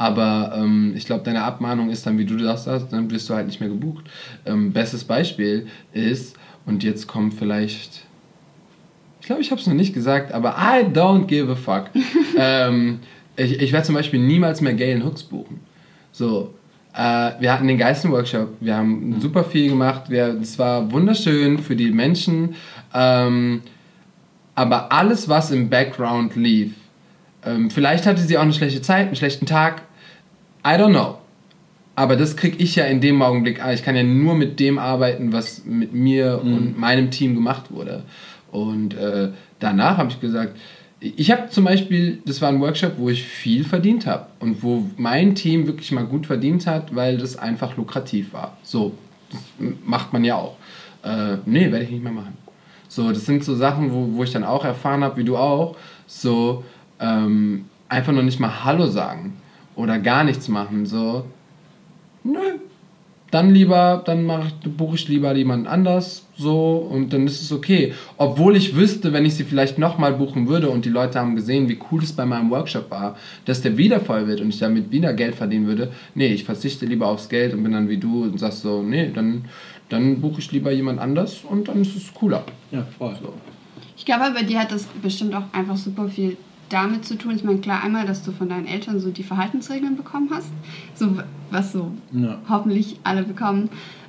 Aber ähm, ich glaube, deine Abmahnung ist dann, wie du das sagst, dann wirst du halt nicht mehr gebucht. Ähm, bestes Beispiel ist, und jetzt kommt vielleicht, ich glaube, ich habe es noch nicht gesagt, aber I don't give a fuck. [laughs] ähm, ich, ich werde zum Beispiel niemals mehr Galen Hooks buchen. So, äh, wir hatten den Geisten-Workshop, wir haben super viel gemacht, es war wunderschön für die Menschen, ähm, aber alles, was im Background lief, ähm, vielleicht hatte sie auch eine schlechte Zeit, einen schlechten Tag, I don't know. Aber das kriege ich ja in dem Augenblick an. Ich kann ja nur mit dem arbeiten, was mit mir mhm. und meinem Team gemacht wurde. Und äh, danach habe ich gesagt, ich habe zum Beispiel, das war ein Workshop, wo ich viel verdient habe und wo mein Team wirklich mal gut verdient hat, weil das einfach lukrativ war. So, das macht man ja auch. Äh, nee, werde ich nicht mehr machen. So, das sind so Sachen, wo, wo ich dann auch erfahren habe, wie du auch, so ähm, einfach noch nicht mal Hallo sagen oder gar nichts machen. So, nö. Dann lieber, dann ich, buche ich lieber jemand anders so und dann ist es okay. Obwohl ich wüsste, wenn ich sie vielleicht nochmal buchen würde und die Leute haben gesehen, wie cool es bei meinem Workshop war, dass der wieder voll wird und ich damit wieder Geld verdienen würde. Nee, ich verzichte lieber aufs Geld und bin dann wie du und sagst so, nee, dann, dann buche ich lieber jemand anders und dann ist es cooler. Ja, voll. So. Ich glaube, bei dir hat das bestimmt auch einfach super viel damit zu tun. Ich meine, klar, einmal, dass du von deinen Eltern so die Verhaltensregeln bekommen hast, so was so ja. hoffentlich alle bekommen.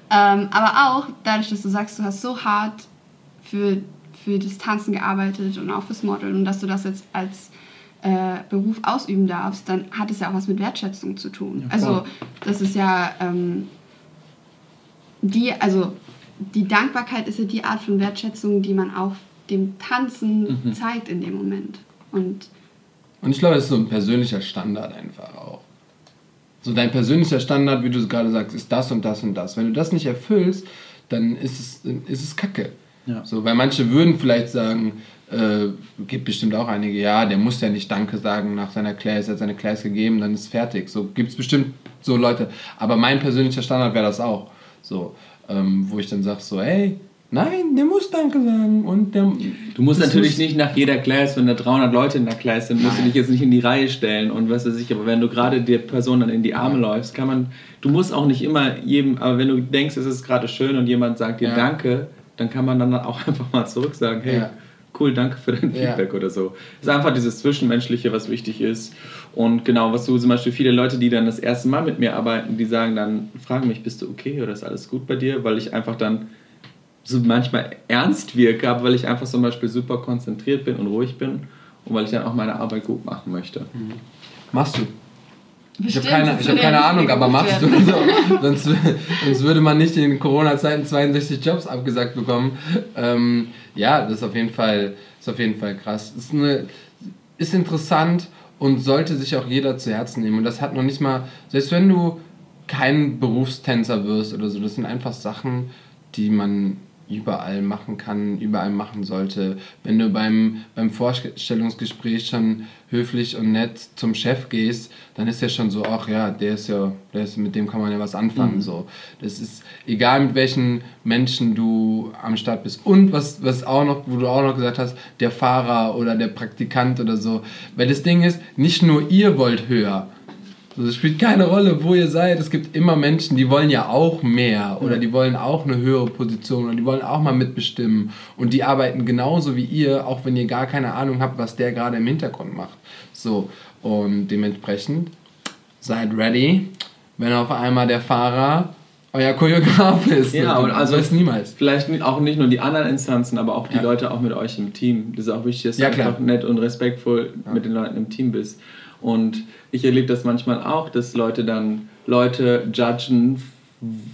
Ähm, aber auch dadurch, dass du sagst, du hast so hart für, für das Tanzen gearbeitet und auch fürs Modeln und dass du das jetzt als äh, Beruf ausüben darfst, dann hat es ja auch was mit Wertschätzung zu tun. Ja, also das ist ja ähm, die, also die Dankbarkeit ist ja die Art von Wertschätzung, die man auch dem Tanzen mhm. zeigt in dem Moment. Und, und ich glaube, das ist so ein persönlicher Standard einfach auch. So dein persönlicher Standard, wie du es gerade sagst, ist das und das und das. Wenn du das nicht erfüllst, dann ist es, ist es Kacke. Ja. So, weil manche würden vielleicht sagen, äh, gibt bestimmt auch einige, ja, der muss ja nicht Danke sagen nach seiner Class, er hat seine Class gegeben, dann ist fertig. So gibt es bestimmt so Leute. Aber mein persönlicher Standard wäre das auch. So, ähm, wo ich dann sage, so, hey, Nein, der muss Danke sagen. Und der, du musst natürlich muss nicht nach jeder Class, wenn da 300 Leute in der Class sind, musst Nein. du dich jetzt nicht in die Reihe stellen und was weiß ich. Aber wenn du gerade der Person dann in die Arme ja. läufst, kann man, du musst auch nicht immer jedem, aber wenn du denkst, es ist gerade schön und jemand sagt dir ja. Danke, dann kann man dann auch [laughs] einfach mal zurück sagen, hey, ja. cool, danke für dein Feedback oder so. Es ist einfach dieses Zwischenmenschliche, was wichtig ist. Und genau, was du zum Beispiel viele Leute, die dann das erste Mal mit mir arbeiten, die sagen dann, fragen mich, bist du okay oder ist alles gut bei dir? Weil ich einfach dann so manchmal ernst wirke, aber weil ich einfach zum Beispiel super konzentriert bin und ruhig bin und weil ich dann auch meine Arbeit gut machen möchte. Mhm. Machst du? ich habe keine, hab keine Ahnung, aber machst du so. [laughs] sonst, sonst würde man nicht in Corona-Zeiten 62 Jobs abgesagt bekommen. Ähm, ja, das ist auf jeden Fall, ist auf jeden Fall krass. Ist, eine, ist interessant und sollte sich auch jeder zu Herzen nehmen. Und das hat noch nicht mal, selbst wenn du kein Berufstänzer wirst oder so, das sind einfach Sachen, die man überall machen kann, überall machen sollte. Wenn du beim, beim Vorstellungsgespräch schon höflich und nett zum Chef gehst, dann ist ja schon so, ach ja, der ist ja, der ist, mit dem kann man ja was anfangen. Mhm. So. Das ist egal, mit welchen Menschen du am Start bist. Und was, was auch noch, wo du auch noch gesagt hast, der Fahrer oder der Praktikant oder so. Weil das Ding ist, nicht nur ihr wollt höher, es spielt keine Rolle, wo ihr seid. Es gibt immer Menschen, die wollen ja auch mehr oder die wollen auch eine höhere Position oder die wollen auch mal mitbestimmen. Und die arbeiten genauso wie ihr, auch wenn ihr gar keine Ahnung habt, was der gerade im Hintergrund macht. So, und dementsprechend seid ready, wenn auf einmal der Fahrer euer Choreograf ist. Ja, und also ist niemals. Vielleicht auch nicht nur die anderen Instanzen, aber auch die ja. Leute auch mit euch im Team. Das ist auch wichtig, dass ja, du einfach nett und respektvoll ja. mit den Leuten im Team bist. Und ich erlebe das manchmal auch, dass Leute dann Leute judgen,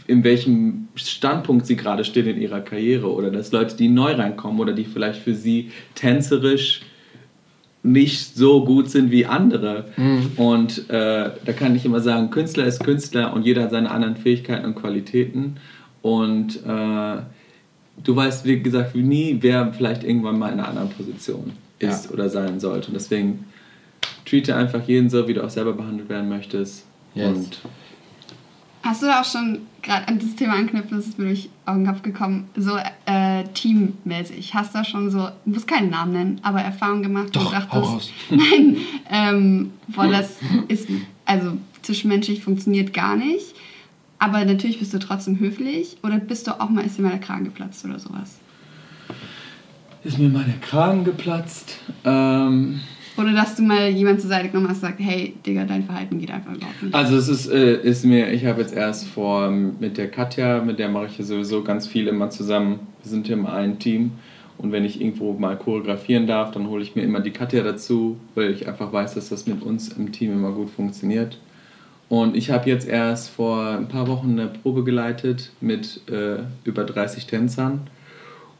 in welchem Standpunkt sie gerade stehen in ihrer Karriere oder dass Leute, die neu reinkommen oder die vielleicht für sie tänzerisch nicht so gut sind wie andere. Mhm. Und äh, da kann ich immer sagen, Künstler ist Künstler und jeder hat seine anderen Fähigkeiten und Qualitäten. Und äh, du weißt, wie gesagt, nie, wer vielleicht irgendwann mal in einer anderen Position ist ja. oder sein sollte. Und deswegen treate einfach jeden so, wie du auch selber behandelt werden möchtest. Yes. Und Hast du da auch schon gerade an das Thema anknüpfen, das ist mir durch Augenkopf gekommen, so äh, teammäßig? Hast du da schon so, du musst keinen Namen nennen, aber Erfahrung gemacht Doch, und dachtest, [laughs] nein, ähm, boah, das ist, also zwischenmenschlich funktioniert gar nicht, aber natürlich bist du trotzdem höflich oder bist du auch mal, ist dir mal der Kragen geplatzt oder sowas? Ist mir mal der Kragen geplatzt? Ähm oder dass du mal jemand zur Seite genommen hast und sagst, hey, Digga, dein Verhalten geht einfach überhaupt nicht. Also es ist, äh, ist mir, ich habe jetzt erst vor mit der Katja, mit der mache ich ja sowieso ganz viel immer zusammen. Wir sind ja immer ein Team. Und wenn ich irgendwo mal choreografieren darf, dann hole ich mir immer die Katja dazu, weil ich einfach weiß, dass das mit uns im Team immer gut funktioniert. Und ich habe jetzt erst vor ein paar Wochen eine Probe geleitet mit äh, über 30 Tänzern.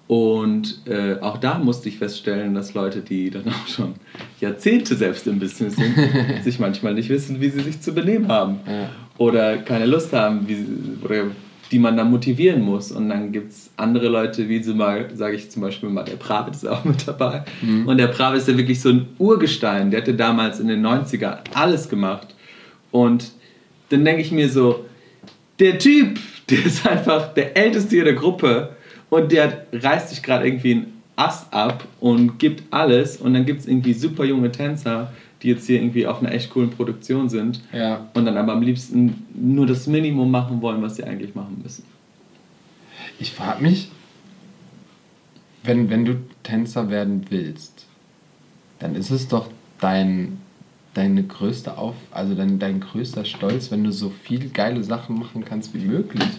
Und äh, auch da musste ich feststellen, dass Leute, die dann auch schon Jahrzehnte selbst im Business sind, [laughs] sich manchmal nicht wissen, wie sie sich zu benehmen haben. Ja. Oder keine Lust haben, wie, oder die man dann motivieren muss. Und dann gibt es andere Leute, wie so mal, sage ich zum Beispiel mal, der Pravit ist auch mit dabei. Mhm. Und der Pravit ist ja wirklich so ein Urgestein. Der hatte damals in den 90er alles gemacht. Und dann denke ich mir so, der Typ, [laughs] der ist einfach der Älteste hier der Gruppe und der reißt sich gerade irgendwie einen Ast ab und gibt alles und dann gibt es irgendwie super junge Tänzer, die jetzt hier irgendwie auf einer echt coolen Produktion sind ja. und dann aber am liebsten nur das Minimum machen wollen, was sie eigentlich machen müssen. Ich frage mich, wenn, wenn du Tänzer werden willst, dann ist es doch dein, deine größte Auf, also dein, dein größter Stolz, wenn du so viele geile Sachen machen kannst wie möglich.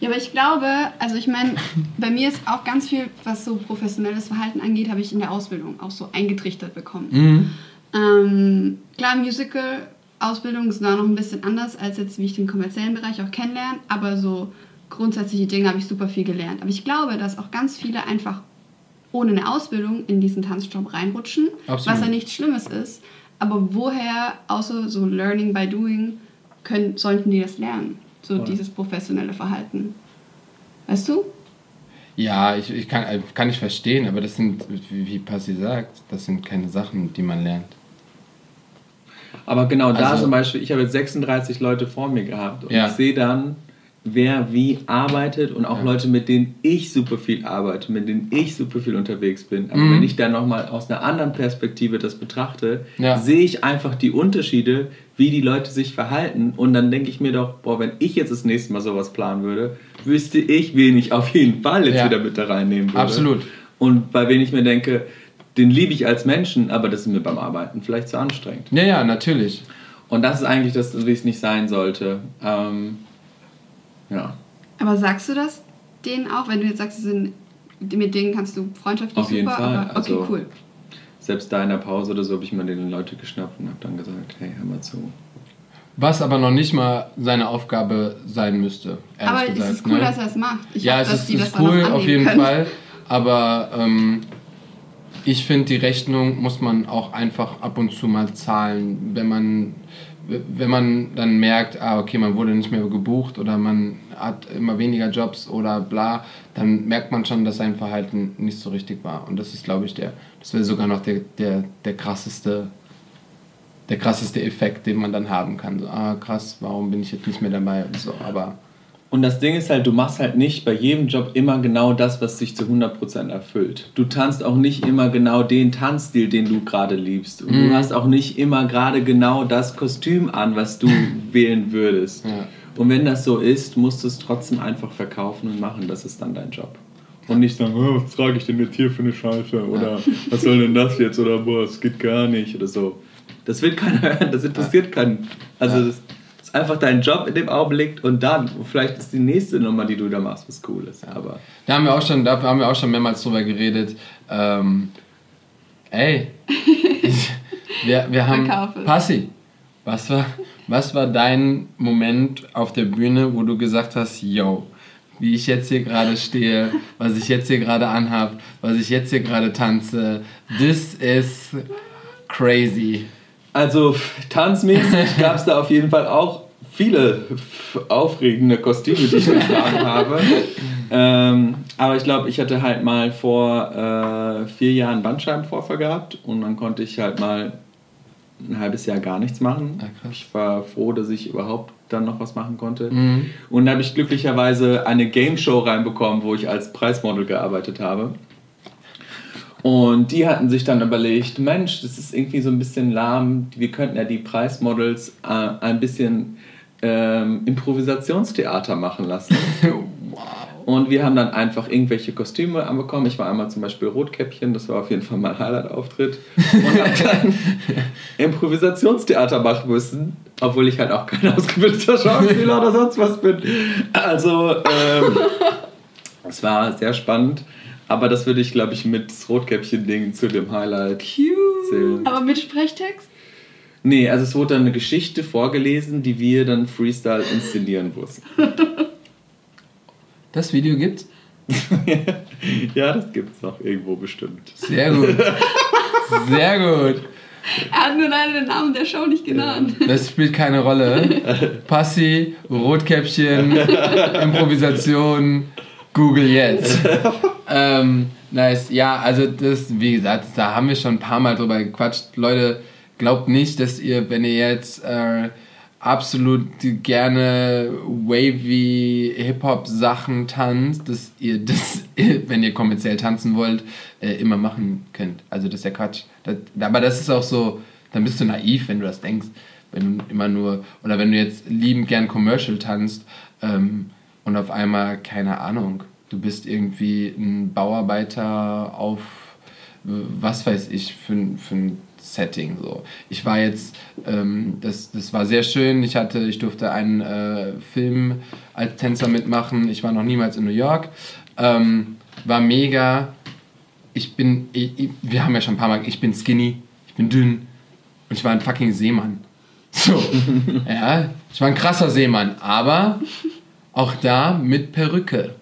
Ja, aber ich glaube, also ich meine, bei mir ist auch ganz viel, was so professionelles Verhalten angeht, habe ich in der Ausbildung auch so eingetrichtert bekommen. Mhm. Ähm, klar, Musical-Ausbildung ist da noch ein bisschen anders, als jetzt, wie ich den kommerziellen Bereich auch kennenlerne, aber so grundsätzliche Dinge habe ich super viel gelernt. Aber ich glaube, dass auch ganz viele einfach ohne eine Ausbildung in diesen Tanzjob reinrutschen, Absolut. was ja nichts Schlimmes ist. Aber woher, außer so Learning by Doing, können, sollten die das lernen? So dieses professionelle Verhalten. Weißt du? Ja, ich, ich kann, äh, kann ich verstehen, aber das sind, wie, wie Passi sagt, das sind keine Sachen, die man lernt. Aber genau da also, zum Beispiel, ich habe jetzt 36 Leute vor mir gehabt und ja. ich sehe dann, wer wie arbeitet und auch ja. Leute, mit denen ich super viel arbeite, mit denen ich super viel unterwegs bin. Aber mhm. wenn ich dann nochmal aus einer anderen Perspektive das betrachte, ja. sehe ich einfach die Unterschiede, wie die Leute sich verhalten. Und dann denke ich mir doch, boah, wenn ich jetzt das nächste Mal sowas planen würde, wüsste ich, wen ich auf jeden Fall jetzt ja. wieder mit da reinnehmen würde. Absolut. Und bei wen ich mir denke, den liebe ich als Menschen, aber das ist mir beim Arbeiten vielleicht zu anstrengend. Ja, ja, natürlich. Und das ist eigentlich das, wie es nicht sein sollte. Ähm, ja. Aber sagst du das denen auch, wenn du jetzt sagst, sind, mit denen kannst du freundschaftlich Auf jeden super, Fall. aber okay, also, cool. Selbst da in der Pause oder so habe ich mal den Leute geschnappt und habe dann gesagt, hey, hör mal zu. Was aber noch nicht mal seine Aufgabe sein müsste. ehrlich Aber gesagt, es ist cool, ne? dass er es macht. Ich ja, hoffe, es dass ist, ist cool, auf jeden können. Fall. Aber ähm, ich finde, die Rechnung muss man auch einfach ab und zu mal zahlen, wenn man, wenn man dann merkt, ah, okay, man wurde nicht mehr gebucht oder man hat immer weniger Jobs oder bla, dann merkt man schon, dass sein Verhalten nicht so richtig war. Und das ist, glaube ich, der, das wäre sogar noch der, der, der krasseste der krasseste Effekt, den man dann haben kann. So, ah, krass, warum bin ich jetzt nicht mehr dabei so, aber Und das Ding ist halt, du machst halt nicht bei jedem Job immer genau das, was dich zu 100% erfüllt. Du tanzt auch nicht immer genau den Tanzstil, den du gerade liebst. Und Mhm. du hast auch nicht immer gerade genau das Kostüm an, was du [laughs] wählen würdest. Ja. Und wenn das so ist, musst du es trotzdem einfach verkaufen und machen. Das ist dann dein Job. Und nicht sagen, oh, was trage ich denn jetzt hier für eine Scheiße? Oder was soll denn das jetzt? Oder boah, es geht gar nicht. Oder so. Das will keiner hören, das interessiert keinen. Also, Ja. das einfach dein Job in dem Augenblick und dann, vielleicht ist die nächste Nummer, die du da machst, was cool ist. Aber Da haben wir auch schon, da haben wir auch schon mehrmals drüber geredet. Ähm, ey, ich, [laughs] wir, wir haben. Passi. Was war, was war dein Moment auf der Bühne, wo du gesagt hast, yo, wie ich jetzt hier gerade stehe, was ich jetzt hier gerade anhab, was ich jetzt hier gerade tanze, this is crazy. Also tanzmäßig gab es da auf jeden Fall auch viele aufregende Kostüme, die ich getragen [laughs] habe. Ähm, aber ich glaube, ich hatte halt mal vor äh, vier Jahren Bandscheibenvorfall gehabt und dann konnte ich halt mal ein halbes Jahr gar nichts machen. Ah. Ich war froh, dass ich überhaupt dann noch was machen konnte. Mhm. Und da habe ich glücklicherweise eine Game Show reinbekommen, wo ich als Preismodel gearbeitet habe. Und die hatten sich dann überlegt, Mensch, das ist irgendwie so ein bisschen lahm. Wir könnten ja die Preismodels äh, ein bisschen ähm, Improvisationstheater machen lassen. [laughs] Und wir haben dann einfach irgendwelche Kostüme anbekommen. Ich war einmal zum Beispiel Rotkäppchen, das war auf jeden Fall mein Highlight-Auftritt. Und habe [laughs] dann Improvisationstheater machen müssen, obwohl ich halt auch kein ausgebildeter Schauspieler oder sonst was bin. Also, ähm, [laughs] es war sehr spannend. Aber das würde ich, glaube ich, mit Rotkäppchen-Ding zu dem Highlight zählen. Aber mit Sprechtext? Nee, also es wurde dann eine Geschichte vorgelesen, die wir dann Freestyle inszenieren mussten. [laughs] Das Video gibt's? [laughs] ja, das gibt's noch irgendwo bestimmt. Sehr gut. Sehr gut. Er hat nur leider den Namen der Show nicht genannt. [laughs] Das spielt keine Rolle. Passi, Rotkäppchen, Improvisation, Google jetzt. ähm, nice. Ja, also das, wie gesagt, da haben wir schon ein paar Mal drüber gequatscht. Leute, glaubt nicht, dass ihr, wenn ihr jetzt äh, absolut gerne wavy Hip-Hop-Sachen tanzt, dass ihr das, [laughs] wenn ihr kommerziell tanzen wollt, äh, immer machen könnt. Also das ist ja Quatsch. Das, aber das ist auch so, dann bist du naiv, wenn du das denkst. Wenn du immer nur, oder wenn du jetzt liebend gern Commercial tanzt ähm, und auf einmal, keine Ahnung, du bist irgendwie ein Bauarbeiter auf, was weiß ich, für, für ein Setting. So. Ich war jetzt, ähm, das, das war sehr schön. Ich hatte, ich durfte einen äh, Film als Tänzer mitmachen. Ich war noch niemals in New York. Ähm, war mega. Ich bin, ich, ich, wir haben ja schon ein paar Mal, ich bin skinny, ich bin dünn und ich war ein fucking Seemann. So, [laughs] ja, ich war ein krasser Seemann, aber auch da mit Perücke.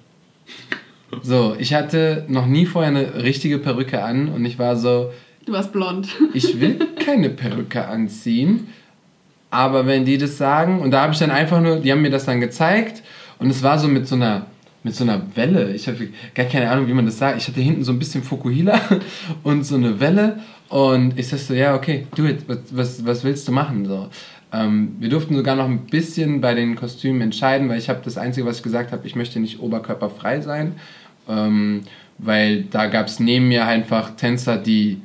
So, ich hatte noch nie vorher eine richtige Perücke an und ich war so, Du warst blond. ich will [laughs] keine Perücke anziehen. Aber wenn die das sagen, und da habe ich dann einfach nur, die haben mir das dann gezeigt und es war so mit so einer, mit so einer Welle. Ich habe gar keine Ahnung, wie man das sagt. Ich hatte hinten so ein bisschen Fukuhila [laughs] und so eine Welle und ich sag so, ja, okay, do it. Was, was, was willst du machen? So. Ähm, wir durften sogar noch ein bisschen bei den Kostümen entscheiden, weil ich habe das Einzige, was ich gesagt habe, ich möchte nicht oberkörperfrei sein, ähm, weil da gab es neben mir einfach Tänzer, die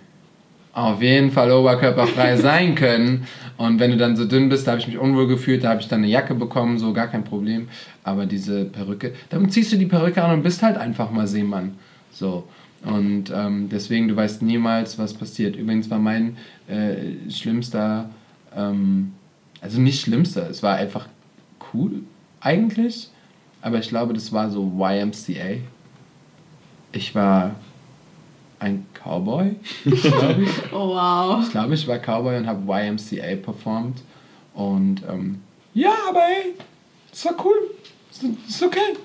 auf jeden Fall oberkörperfrei [laughs] sein können. Und wenn du dann so dünn bist, da habe ich mich unwohl gefühlt, da habe ich dann eine Jacke bekommen, so gar kein Problem. Aber diese Perücke, dann ziehst du die Perücke an und bist halt einfach mal Seemann. So. Und ähm, deswegen, du weißt niemals, was passiert. Übrigens war mein äh, schlimmster, ähm, also nicht schlimmster, es war einfach cool eigentlich. aber ich glaube, das war so YMCA. Ich war ein Cowboy, glaube ich. [laughs] Oh, wow. Ich glaube, ich war Cowboy und habe YMCA performt. Und ähm, ja, aber ey, es war cool. Ist, ist okay.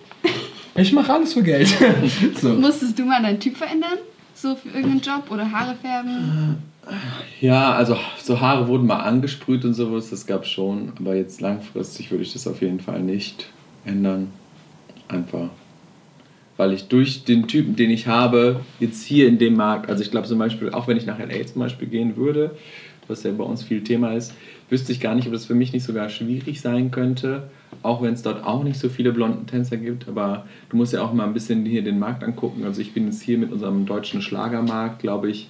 Ich mache alles für Geld. [laughs] so. Musstest du mal deinen Typ verändern? So für irgendeinen Job oder Haare färben? Ja, also so Haare wurden mal angesprüht und sowas, das gab es schon. Aber jetzt langfristig würde ich das auf jeden Fall nicht ändern. Einfach. Weil ich durch den Typen, den ich habe, jetzt hier in dem Markt, also ich glaube zum Beispiel, auch wenn ich nach LA zum Beispiel gehen würde, was ja bei uns viel Thema ist, wüsste ich gar nicht, ob das für mich nicht sogar schwierig sein könnte, auch wenn es dort auch nicht so viele blonden Tänzer gibt. Aber du musst ja auch mal ein bisschen hier den Markt angucken. Also ich bin jetzt hier mit unserem deutschen Schlagermarkt, glaube ich,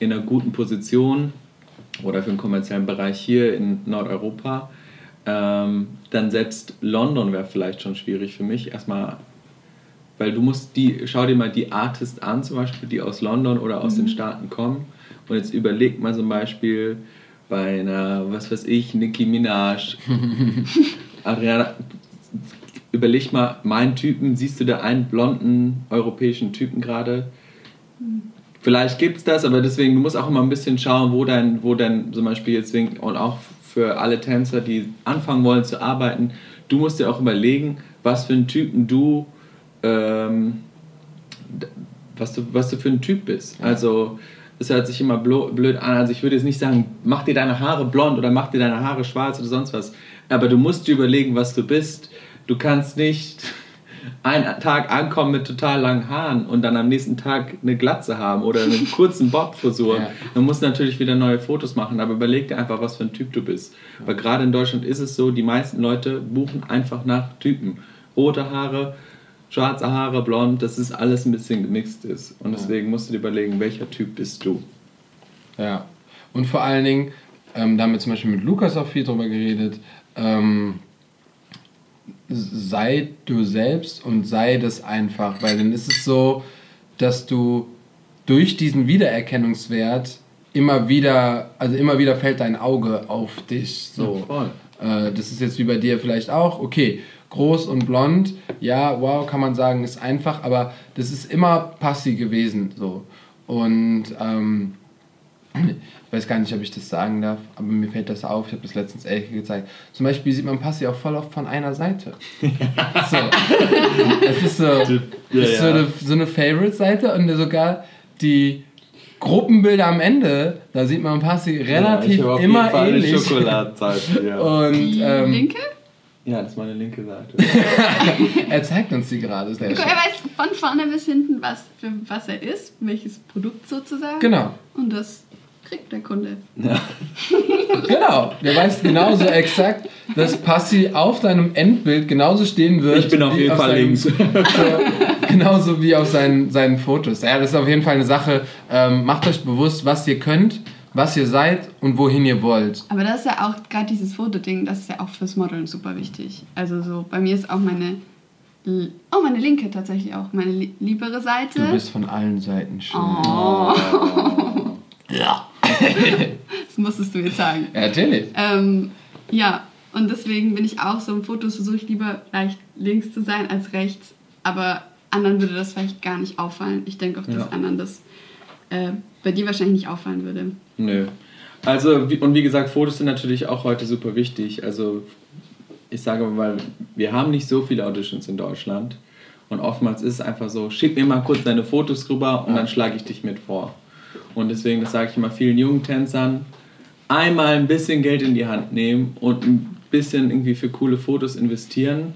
in einer guten Position oder für den kommerziellen Bereich hier in Nordeuropa. Ähm, dann selbst London wäre vielleicht schon schwierig für mich. Erstmal, weil du musst die, schau dir mal die Artists an, zum Beispiel, die aus London oder aus mhm. den Staaten kommen. Und jetzt überleg mal zum Beispiel, bei einer, was weiß ich, Nicki Minaj, [laughs] Adriana, überleg mal, meinen Typen, siehst du da einen blonden europäischen Typen gerade? Vielleicht gibt es das, aber deswegen, du musst auch immer ein bisschen schauen, wo dein, wo dein zum Beispiel jetzt, und auch für alle Tänzer, die anfangen wollen zu arbeiten, du musst dir auch überlegen, was für einen Typen du, ähm, was du, was du für ein Typ bist. Also, das hört sich immer blöd an. Also ich würde jetzt nicht sagen, mach dir deine Haare blond oder mach dir deine Haare schwarz oder sonst was. Aber du musst dir überlegen, was du bist. Du kannst nicht [laughs] einen Tag ankommen mit total langen Haaren und dann am nächsten Tag eine Glatze haben oder einen [laughs] kurzen Bob-Frisur. Ja. Man muss natürlich wieder neue Fotos machen, aber überleg dir einfach, was für ein Typ du bist. Weil gerade in Deutschland ist es so, die meisten Leute buchen einfach nach Typen. Rote Haare, schwarze Haare, blond, dass es alles ein bisschen gemixt ist. Und deswegen musst du dir überlegen, welcher Typ bist du. Ja. Und vor allen Dingen, ähm, da haben wir zum Beispiel mit Lukas auch viel drüber geredet, ähm, sei du selbst und sei das einfach, weil dann ist es so, dass du durch diesen Wiedererkennungswert immer wieder, also immer wieder fällt dein Auge auf dich. So. Ja, äh, das ist jetzt wie bei dir vielleicht auch, okay, groß und blond, ja, wow, kann man sagen, ist einfach, aber das ist immer Passi gewesen, so. Und ähm, ich weiß gar nicht, ob ich das sagen darf, aber mir fällt das auf, ich habe das letztens Elke gezeigt. Zum Beispiel sieht man Passi auch voll oft von einer Seite. [laughs] so. Es ist so, ja, ist so eine, so eine Favorite-Seite und sogar die Gruppenbilder am Ende, da sieht man Passi relativ ja, immer ähnlich. Schokoladenzeit, ja. Und, die ähm, linke? Ja, das ist meine linke Seite. [laughs] er zeigt uns die gerade. Sehr er weiß von vorne bis hinten, was, für was er ist, welches Produkt sozusagen. Genau. Und das kriegt der Kunde. Ja. genau. Der weiß genauso exakt, dass Passi auf deinem Endbild genauso stehen wird. Ich bin auf jeden Fall links. So, [laughs] genauso wie auf seinen, seinen Fotos. Ja, das ist auf jeden Fall eine Sache. Ähm, macht euch bewusst, was ihr könnt was ihr seid und wohin ihr wollt. Aber das ist ja auch gerade dieses Fotoding, das ist ja auch fürs Modeln super wichtig. Also so bei mir ist auch meine oh meine linke tatsächlich auch meine liebere Seite. Du bist von allen Seiten schön. Oh. ja. [laughs] das musstest du jetzt sagen. Ja, natürlich. Ähm, ja, und deswegen bin ich auch so im Fotos versuche ich lieber leicht links zu sein als rechts. Aber anderen würde das vielleicht gar nicht auffallen. Ich denke auch, dass ja. anderen das äh, bei dir wahrscheinlich nicht auffallen würde. Nö. Also, und wie gesagt, Fotos sind natürlich auch heute super wichtig. Also, ich sage mal, wir haben nicht so viele Auditions in Deutschland. Und oftmals ist es einfach so, schick mir mal kurz deine Fotos rüber und dann schlage ich dich mit vor. Und deswegen, das sage ich immer vielen jungen Tänzern, einmal ein bisschen Geld in die Hand nehmen und ein bisschen irgendwie für coole Fotos investieren,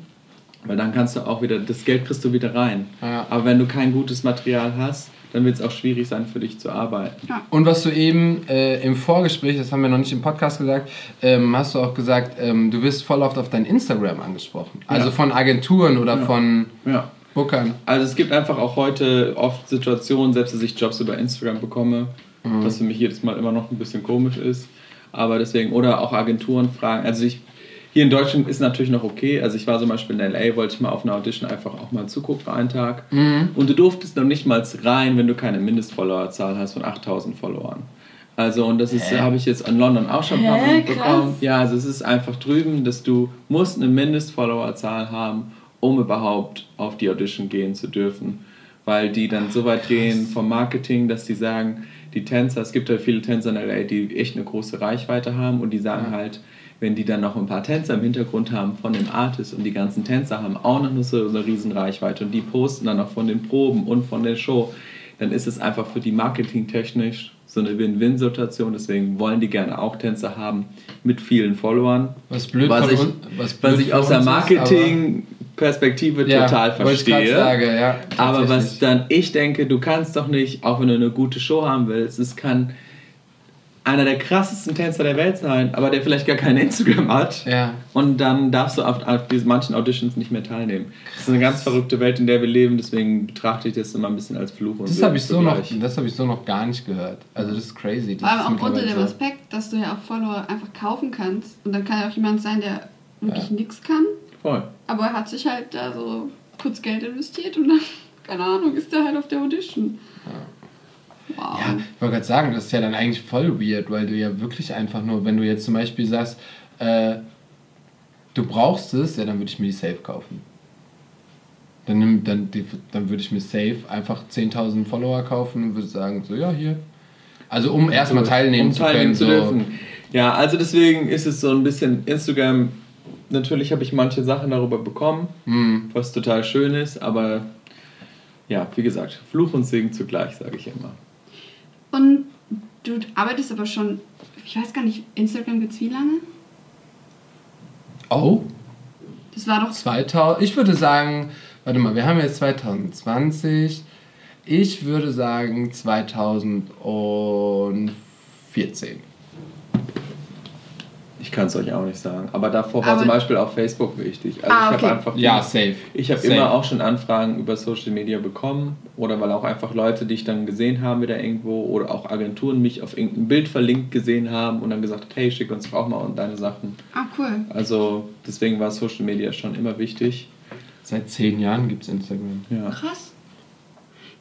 weil dann kannst du auch wieder, das Geld kriegst du wieder rein. Ja. Aber wenn du kein gutes Material hast, dann wird es auch schwierig sein für dich zu arbeiten. Ja. Und was du eben äh, im Vorgespräch, das haben wir noch nicht im Podcast gesagt, ähm, hast du auch gesagt, ähm, du wirst voll oft auf dein Instagram angesprochen. Also ja. von Agenturen oder von ja. Bookern. Also es gibt einfach auch heute oft Situationen, selbst dass ich Jobs über Instagram bekomme, mhm. was für mich jedes Mal immer noch ein bisschen komisch ist. Aber deswegen, oder auch Agenturen fragen. Also ich hier in Deutschland ist natürlich noch okay. Also ich war zum Beispiel in LA, wollte ich mal auf einer Audition einfach auch mal zugucken für einen Tag. Mhm. Und du durftest noch nicht mal rein, wenn du keine Mindestfollowerzahl hast von 8000 Followern. Also und das ist, habe ich jetzt in London auch schon ein paar Mal bekommen. Ja, also es ist einfach drüben, dass du musst eine Mindestfollowerzahl haben, um überhaupt auf die Audition gehen zu dürfen. Weil die dann so weit gehen vom Marketing, dass die sagen, die Tänzer, es gibt ja viele Tänzer in LA, die echt eine große Reichweite haben und die sagen ja. halt, wenn die dann noch ein paar Tänzer im Hintergrund haben von dem Artist und die ganzen Tänzer haben auch noch so eine riesen Reichweite und die posten dann auch von den Proben und von der Show, dann ist es einfach für die marketingtechnisch so eine Win-Win-Situation. Deswegen wollen die gerne auch Tänzer haben mit vielen Followern. Was blöd was ich, was, blöd was ich aus der Marketing-Perspektive ja, total verstehe. Sage, ja, aber was dann ich denke, du kannst doch nicht, auch wenn du eine gute Show haben willst, es kann einer der krassesten Tänzer der Welt sein, aber der vielleicht gar kein Instagram hat. Ja. Und dann darfst du auf, auf diesen manchen Auditions nicht mehr teilnehmen. Krass. Das ist eine ganz verrückte Welt, in der wir leben, deswegen betrachte ich das immer ein bisschen als Fluch. Und das habe ich, so noch, hab ich so noch gar nicht gehört. Also das ist crazy. Das aber ist auch unter dem Aspekt, dass du ja auch Follower einfach kaufen kannst. Und dann kann ja auch jemand sein, der wirklich ja. nichts kann. Voll. Aber er hat sich halt da so kurz Geld investiert und dann, [laughs] keine Ahnung, ist der halt auf der Audition. Ja. Wow. Ja, ich wollte gerade sagen, das ist ja dann eigentlich voll weird, weil du ja wirklich einfach nur, wenn du jetzt zum Beispiel sagst, äh, du brauchst es, ja, dann würde ich mir die Safe kaufen. Dann, dann, dann würde ich mir safe einfach 10.000 Follower kaufen und würde sagen, so, ja, hier. Also, um erstmal teilnehmen um zu teilnehmen können. Zu so. dürfen. Ja, also deswegen ist es so ein bisschen Instagram. Natürlich habe ich manche Sachen darüber bekommen, hm. was total schön ist, aber ja, wie gesagt, Fluch und Segen zugleich, sage ich immer. Und du arbeitest aber schon, ich weiß gar nicht, Instagram gibt es wie lange? Oh. Das war doch. 2000, ich würde sagen, warte mal, wir haben jetzt 2020. Ich würde sagen 2014. Ich kann es euch auch nicht sagen. Aber davor war Aber zum Beispiel auch Facebook wichtig. Also ah, ich okay. einfach ja, safe. Ich habe immer auch schon Anfragen über Social Media bekommen oder weil auch einfach Leute, die ich dann gesehen habe wieder irgendwo oder auch Agenturen mich auf irgendein Bild verlinkt gesehen haben und dann gesagt, hey, schick uns auch mal deine Sachen. Ah, cool. Also deswegen war Social Media schon immer wichtig. Seit zehn Jahren gibt es Instagram. Ja. Krass.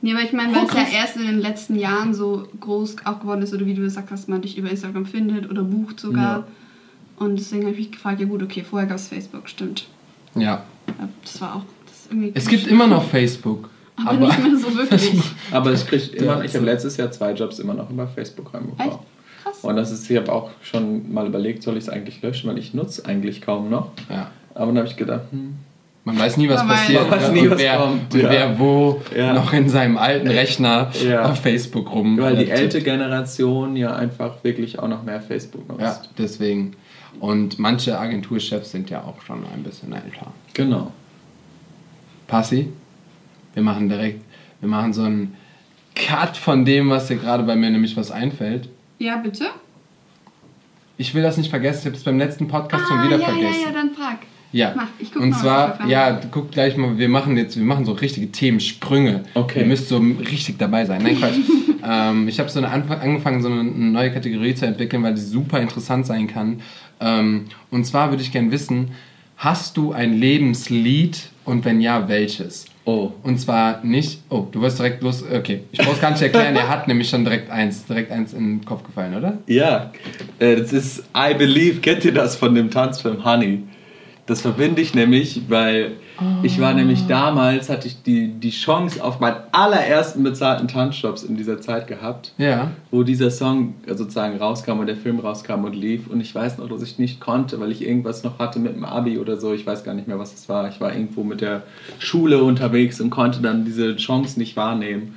Nee, aber ich meine, weil es ja erst in den letzten Jahren so groß auch geworden ist, oder wie du gesagt hast, man dich über Instagram findet oder bucht sogar. Ja und deswegen habe ich mich gefragt, ja gut, okay, vorher gab es Facebook, stimmt. Ja. Das war auch das irgendwie Es gibt immer noch Facebook. Aber, aber nicht mehr so [laughs] wirklich. aber ich krieg immer, ich habe letztes Jahr zwei Jobs immer noch über Facebook reinbekommen. Krass. Und das ist, ich habe auch schon mal überlegt, soll ich es eigentlich löschen, weil ich nutze eigentlich kaum noch. Ja. Aber dann habe ich gedacht, hm, man weiß nie, was man passiert. Man weiß nie, was wer, kommt. Und ja. wer wo ja. noch in seinem alten Rechner ja. auf Facebook rum. Weil die ältere Generation ja einfach wirklich auch noch mehr Facebook nutzt. Ja, deswegen. Und manche Agenturchefs sind ja auch schon ein bisschen älter. Genau. Passi, wir machen direkt, wir machen so einen Cut von dem, was dir gerade bei mir nämlich was einfällt. Ja, bitte. Ich will das nicht vergessen, ich habe es beim letzten Podcast ah, schon wieder ja, vergessen. Ja, ja, dann frag. Ja, Mach, und mal, zwar, ja, guck gleich mal, wir machen jetzt, wir machen so richtige Themensprünge. Okay. Ihr müsst so richtig dabei sein. Nein, Quatsch. [laughs] ähm, ich habe so eine angefangen, so eine neue Kategorie zu entwickeln, weil die super interessant sein kann. Ähm, und zwar würde ich gerne wissen, hast du ein Lebenslied und wenn ja, welches? Oh. Und zwar nicht, oh, du wirst direkt los, okay, ich brauche es gar nicht erklären, er hat [laughs] nämlich schon direkt eins, direkt eins in den Kopf gefallen, oder? Ja, äh, das ist I Believe, kennt ihr das von dem Tanzfilm Honey? Das verbinde ich nämlich, weil oh. ich war nämlich ah. damals, hatte ich die, die Chance auf meinen allerersten bezahlten Tanzjobs in dieser Zeit gehabt, ja. wo dieser Song sozusagen rauskam und der Film rauskam und lief. Und ich weiß noch, dass ich nicht konnte, weil ich irgendwas noch hatte mit dem Abi oder so. Ich weiß gar nicht mehr, was es war. Ich war irgendwo mit der Schule unterwegs und konnte dann diese Chance nicht wahrnehmen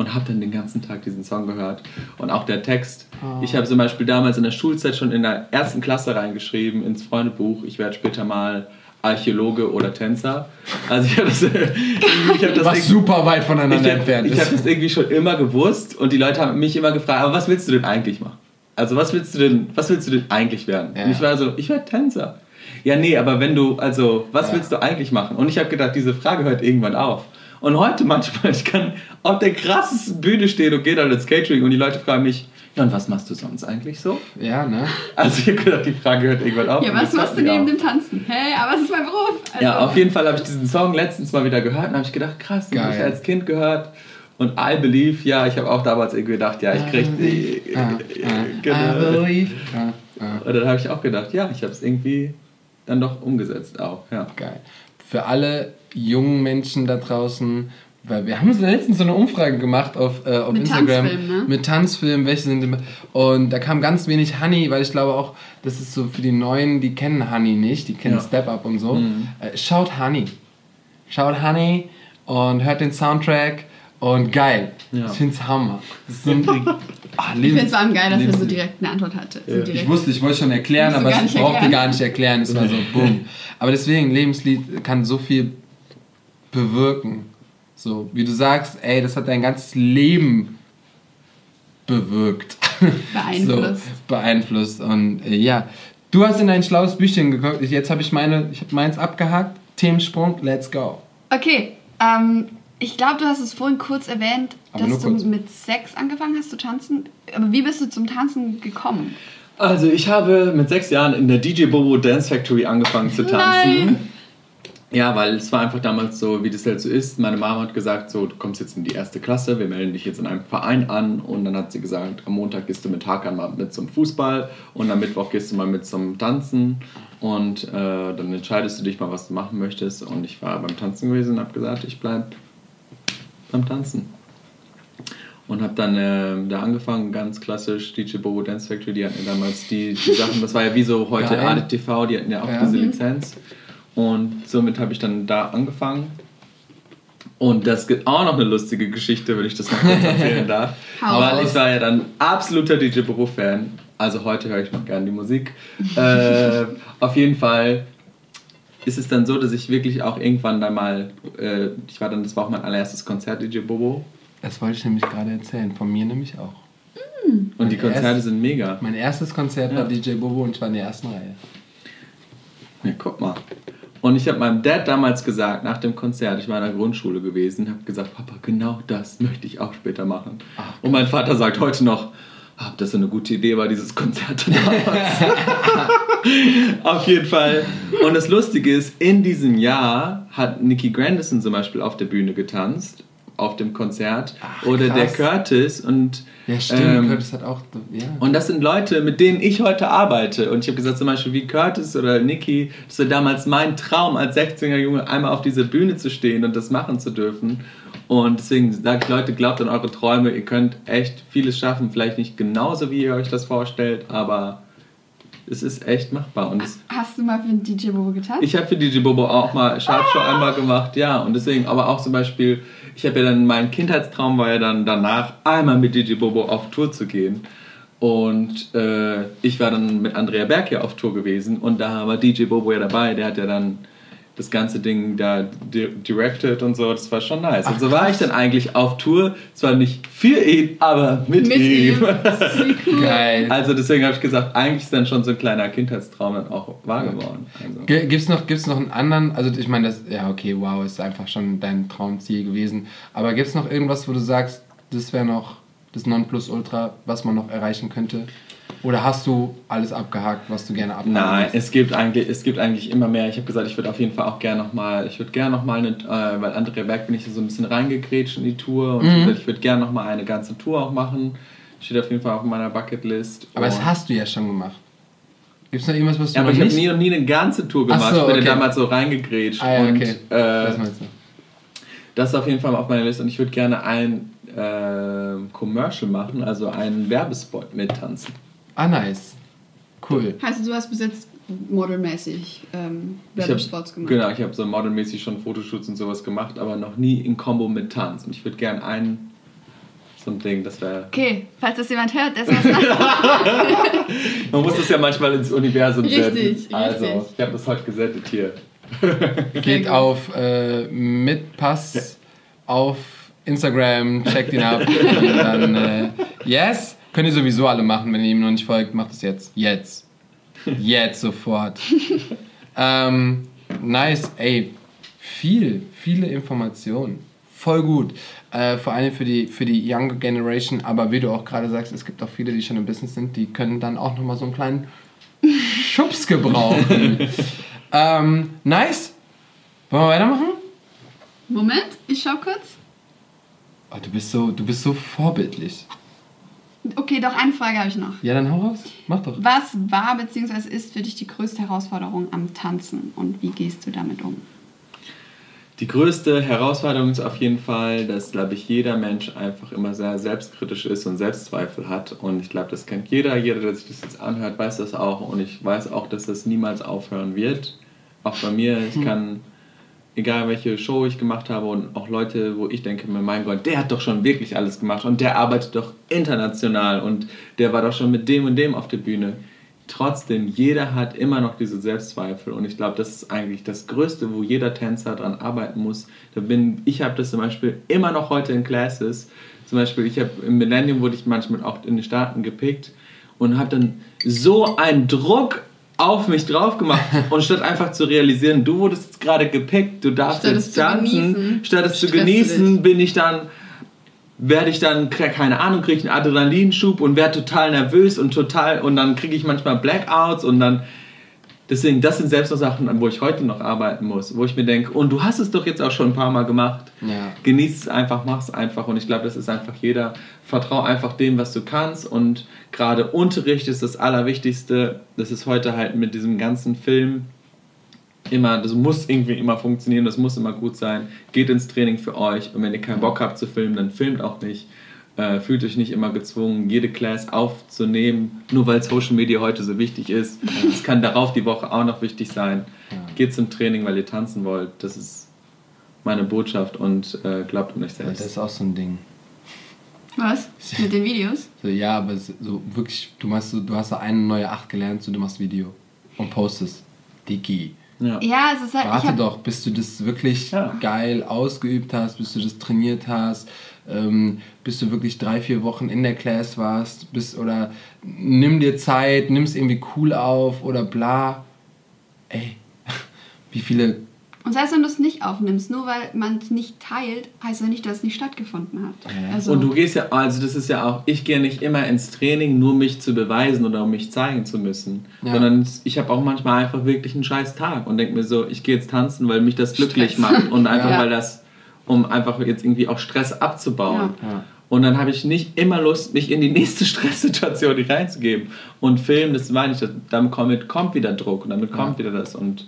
und habe dann den ganzen Tag diesen Song gehört. Und auch der Text. Oh. Ich habe zum Beispiel damals in der Schulzeit schon in der ersten Klasse reingeschrieben ins Freundebuch, ich werde später mal Archäologe oder Tänzer. Also ich habe das, [laughs] ich hab das Was super weit voneinander ich hab, entfernt. Ich habe das irgendwie schon immer gewusst und die Leute haben mich immer gefragt, aber was willst du denn eigentlich machen? Also was willst du denn, was willst du denn eigentlich werden? Ja. Und ich war so, ich werde Tänzer. Ja, nee, aber wenn du, also was ja. willst du eigentlich machen? Und ich habe gedacht, diese Frage hört irgendwann auf. Und heute manchmal, [laughs] ich kann auf der krassesten Bühne stehen und gehe dann ins Catering und die Leute fragen mich, ja, und was machst du sonst eigentlich so? Ja, ne? Also ich habe gedacht, die Frage hört irgendwann auf. Ja, was machst du neben dem Tanzen? Hey, aber es ist mein Beruf. Also ja, auf jeden Fall habe ich diesen Song letztens mal wieder gehört und habe ich gedacht, krass, den habe ich als Kind gehört. Und I Believe, ja, ich habe auch damals irgendwie gedacht, ja, ich krieg die... Ah, ah, genau. I Believe. Ah, und dann habe ich auch gedacht, ja, ich habe es irgendwie dann doch umgesetzt auch, ja. Geil für alle jungen Menschen da draußen, weil wir haben letztens so eine Umfrage gemacht auf, äh, auf mit Instagram Tanzfilm, ne? mit Tanzfilmen, welche sind und da kam ganz wenig Honey, weil ich glaube auch, das ist so für die Neuen, die kennen Honey nicht, die kennen ja. Step Up und so. Mhm. Äh, schaut Honey. Schaut Honey und hört den Soundtrack und geil. Ja. Ich finde es Hammer. Das so ach, [laughs] ich finde es vor allem geil, dass er so direkt eine Antwort hatte. So ich wusste, ich wollte schon erklären, aber ich brauchte gar nicht erklären. Es war so, [laughs] boom. Aber deswegen, Lebenslied kann so viel bewirken. So, wie du sagst, ey, das hat dein ganzes Leben bewirkt. [laughs] Beeinflusst. so, beeinflusst. Und äh, ja, du hast in dein schlaues Büchchen geguckt. Jetzt habe ich meine, ich habe meins abgehakt. Themensprung, let's go. Okay, ähm, ich glaube, du hast es vorhin kurz erwähnt, Aber dass du kurz. mit sechs angefangen hast zu tanzen. Aber wie bist du zum Tanzen gekommen? Also ich habe mit sechs Jahren in der DJ Bobo Dance Factory angefangen zu tanzen. Nein. Ja, weil es war einfach damals so, wie das halt so ist. Meine Mama hat gesagt, so, du kommst jetzt in die erste Klasse, wir melden dich jetzt in einem Verein an. Und dann hat sie gesagt, am Montag gehst du mit Hakan mal mit zum Fußball und am Mittwoch gehst du mal mit zum Tanzen. Und äh, dann entscheidest du dich mal, was du machen möchtest. Und ich war beim Tanzen gewesen und habe gesagt, ich bleibe beim Tanzen. Und habe dann äh, da angefangen, ganz klassisch, DJ Bobo Dance Factory, die hatten ja damals die, die Sachen, das war ja wie so heute ADTV, die hatten ja auch ja. diese Lizenz. Und somit habe ich dann da angefangen. Und das gibt auch noch eine lustige Geschichte, wenn ich das mal kurz erzählen [laughs] darf. Weil ich war ja dann absoluter DJ Büro-Fan. Also heute höre ich noch gerne die Musik. äh, auf jeden Fall ist es dann so, dass ich wirklich auch irgendwann dann mal, äh, ich war dann, das war auch mein allererstes Konzert, DJ Bobo. Das wollte ich nämlich gerade erzählen, von mir nämlich auch. Mm. Und die Konzerte erst, sind mega. Mein erstes Konzert ja. war DJ Bobo und ich war in der ersten Reihe. Ja, guck mal. Und ich habe meinem Dad damals gesagt, nach dem Konzert, ich war in der Grundschule gewesen, habe gesagt, Papa, genau das möchte ich auch später machen. Ach, und mein Vater sagt heute noch, ob das so eine gute Idee war, dieses Konzert damals. [laughs] auf jeden Fall. Und das Lustige ist, in diesem Jahr hat Nicky Grandison zum Beispiel auf der Bühne getanzt auf dem Konzert. Ach, oder krass. der Curtis und. Ja, stimmt, ähm, Curtis hat auch. Ja. Und das sind Leute, mit denen ich heute arbeite. Und ich habe gesagt, zum Beispiel wie Curtis oder Nicky, das war damals mein Traum, als 16er Junge einmal auf dieser Bühne zu stehen und das machen zu dürfen. Und deswegen sage ich, Leute, glaubt an eure Träume. Ihr könnt echt vieles schaffen. Vielleicht nicht genauso, wie ihr euch das vorstellt, aber es ist echt machbar. Und Hast du mal für DJ Bobo getan? Ich habe für DJ Bobo auch mal Sharpshow ah! einmal gemacht, ja. Und deswegen, aber auch zum Beispiel, ich habe ja dann, mein Kindheitstraum war ja dann danach, einmal mit DJ Bobo auf Tour zu gehen. Und äh, ich war dann mit Andrea Berg hier auf Tour gewesen und da war DJ Bobo ja dabei, der hat ja dann das ganze Ding da directed und so, das war schon nice. Ach, und so war ich dann eigentlich auf Tour, zwar nicht für ihn, aber mit, mit ihm. ihm. [laughs] Cool. Geil. Also deswegen habe ich gesagt, eigentlich ist dann schon so ein kleiner Kindheitstraum dann auch wahr geworden. Also. Gibt es noch, gibt's noch einen anderen, also ich meine, das, ja okay, wow, ist einfach schon dein Traumziel gewesen, aber gibt es noch irgendwas, wo du sagst, das wäre noch das Nonplusultra, was man noch erreichen könnte? Oder hast du alles abgehakt, was du gerne abhaken Nein, es gibt eigentlich, es gibt eigentlich immer mehr. Ich habe gesagt, ich würde auf jeden Fall auch gerne nochmal, ich würde gerne nochmal, äh, weil Andrea Berg bin ich so ein bisschen reingegrätscht in die Tour und mhm. ich würde gerne nochmal eine ganze Tour auch machen. Steht auf jeden Fall auf meiner Bucketlist. Aber das hast du ja schon gemacht. Gibt es noch irgendwas, was du ja, aber ich habe nie und nie eine ganze Tour gemacht. So, okay. Ich bin damals so reingegrätscht. Ah, ja, und, okay. Äh, das du. Das ist auf jeden Fall auf meiner Liste und ich würde gerne ein äh, Commercial machen, also einen Werbespot mittanzen. Ah, nice. Cool. Heißt, du hast bis jetzt modelmäßig ähm, Werbespots gemacht? Genau, ich habe so modelmäßig schon Fotoshoots und sowas gemacht, aber noch nie in Kombo mit Tanz. Und ich würde gerne ein so ein Ding, das wäre. Okay, falls das jemand hört, der ist was [laughs] Man muss das ja manchmal ins Universum richtig, setzen. Richtig, Also, ich habe das heute gesettet hier. Geht auf äh, mit Pass ja. auf Instagram, checkt ihn ab. [laughs] und dann, äh, yes! Könnt ihr sowieso alle machen, wenn ihr ihm noch nicht folgt, macht es jetzt. Jetzt. [laughs] Jetzt sofort. ähm, nice, ey. Viel, viele Informationen. Voll gut. Äh, vor allem für die, für die Younger Generation. Aber wie du auch gerade sagst, es gibt auch viele, die schon im Business sind, die können dann auch nochmal so einen kleinen [laughs] Schubs gebrauchen. ähm, nice. Wollen wir weitermachen? Moment, ich schau kurz. Oh, du, bist so, du bist so vorbildlich. Okay, doch eine Frage habe ich noch. Ja, dann hau raus. Mach doch. Was war bzw. ist für dich die größte Herausforderung am Tanzen und wie gehst du damit um? die größte Herausforderung ist auf jeden Fall, dass, glaube ich, jeder Mensch einfach immer sehr selbstkritisch ist und Selbstzweifel hat. Und ich glaube, das kennt jeder. Jeder, der sich das jetzt anhört, weiß das auch. Und ich weiß auch, dass das niemals aufhören wird. Auch bei mir. Ich hm. kann, egal welche Show ich gemacht habe und auch Leute, wo ich denke, mein Gott, der hat doch schon wirklich alles gemacht und der arbeitet doch international und der war doch schon mit dem und dem auf der Bühne trotzdem, jeder hat immer noch diese Selbstzweifel und ich glaube, das ist eigentlich das Größte, wo jeder Tänzer dran arbeiten muss. Da bin, ich habe das zum Beispiel immer noch heute in Classes. Zum Beispiel, ich habe im Millennium wurde ich manchmal auch in den Staaten gepickt und habe dann so einen Druck auf mich drauf gemacht [laughs] und statt einfach zu realisieren, du wurdest jetzt gerade gepickt, du darfst statt jetzt tanzen, statt es zu genießen, bin ich dann werde ich dann, keine Ahnung, kriege ich einen Adrenalinschub und werde total nervös und total, und dann kriege ich manchmal Blackouts und dann, deswegen, das sind selbst so Sachen, wo ich heute noch arbeiten muss, wo ich mir denke, und du hast es doch jetzt auch schon ein paar Mal gemacht, ja. genieß es einfach, mach es einfach und ich glaube, das ist einfach jeder, vertrau einfach dem, was du kannst und gerade Unterricht ist das Allerwichtigste, das ist heute halt mit diesem ganzen Film, immer, das muss irgendwie immer funktionieren, das muss immer gut sein. Geht ins Training für euch und wenn ihr keinen Bock habt zu filmen, dann filmt auch nicht. Äh, fühlt euch nicht immer gezwungen, jede Class aufzunehmen, nur weil Social Media heute so wichtig ist. Es kann darauf die Woche auch noch wichtig sein. Geht zum Training, weil ihr tanzen wollt. Das ist meine Botschaft und äh, glaubt an euch selbst. das ist auch so ein Ding. Was? Mit den Videos? So, ja, aber so wirklich, du machst so, du hast so eine neue Acht gelernt, so du machst Video und postest. Digi. Ja, ja es ist halt. Warte doch, bis du das wirklich ja. geil ausgeübt hast, bis du das trainiert hast, ähm, bis du wirklich drei, vier Wochen in der Class warst, bis, oder nimm dir Zeit, nimm es irgendwie cool auf oder bla. Ey, [laughs] wie viele und selbst wenn du es nicht aufnimmst, nur weil man es nicht teilt, heißt ja nicht, dass es nicht stattgefunden hat. Also und du gehst ja, also das ist ja auch, ich gehe nicht immer ins Training, nur mich zu beweisen oder um mich zeigen zu müssen. Ja. Sondern ich habe auch manchmal einfach wirklich einen scheiß Tag und denke mir so, ich gehe jetzt tanzen, weil mich das glücklich Stress. macht und einfach ja. weil das, um einfach jetzt irgendwie auch Stress abzubauen. Ja. Und dann habe ich nicht immer Lust, mich in die nächste [laughs] Stresssituation reinzugeben. Und Film, das meine ich, damit kommt wieder Druck und damit kommt wieder das und.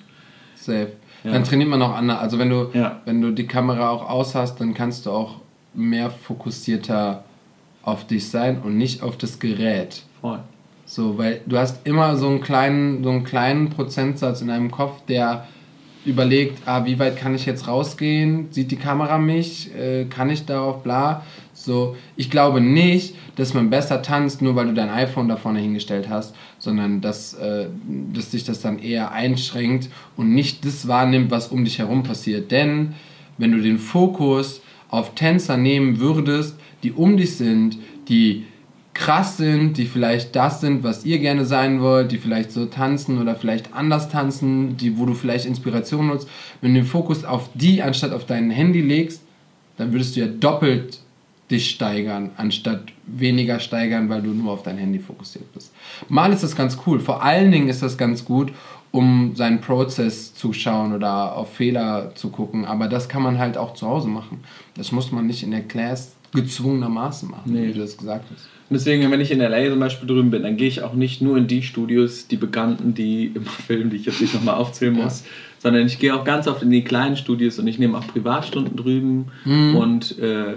Safe. Ja. Dann trainiert man auch anders. Also wenn du, ja. wenn du die Kamera auch aus hast, dann kannst du auch mehr fokussierter auf dich sein und nicht auf das Gerät. Voll. So, weil du hast immer so einen kleinen, so einen kleinen Prozentsatz in deinem Kopf, der überlegt, ah, wie weit kann ich jetzt rausgehen? Sieht die Kamera mich? Äh, kann ich darauf bla? So, ich glaube nicht, dass man besser tanzt, nur weil du dein iPhone da vorne hingestellt hast, sondern dass, äh, dass dich das dann eher einschränkt und nicht das wahrnimmt, was um dich herum passiert. Denn wenn du den Fokus auf Tänzer nehmen würdest, die um dich sind, die krass sind, die vielleicht das sind, was ihr gerne sein wollt, die vielleicht so tanzen oder vielleicht anders tanzen, die, wo du vielleicht Inspiration nutzt, wenn du den Fokus auf die anstatt auf dein Handy legst, dann würdest du ja doppelt dich steigern, anstatt weniger steigern, weil du nur auf dein Handy fokussiert bist. Mal ist das ganz cool. Vor allen Dingen ist das ganz gut, um seinen Prozess zu schauen oder auf Fehler zu gucken. Aber das kann man halt auch zu Hause machen. Das muss man nicht in der Class gezwungenermaßen machen, nee. wie du das gesagt hast. Deswegen, wenn ich in LA zum Beispiel drüben bin, dann gehe ich auch nicht nur in die Studios, die Bekannten, die immer [laughs] filmen, die ich jetzt nicht nochmal aufzählen muss, ja. sondern ich gehe auch ganz oft in die kleinen Studios und ich nehme auch Privatstunden drüben mhm. und äh,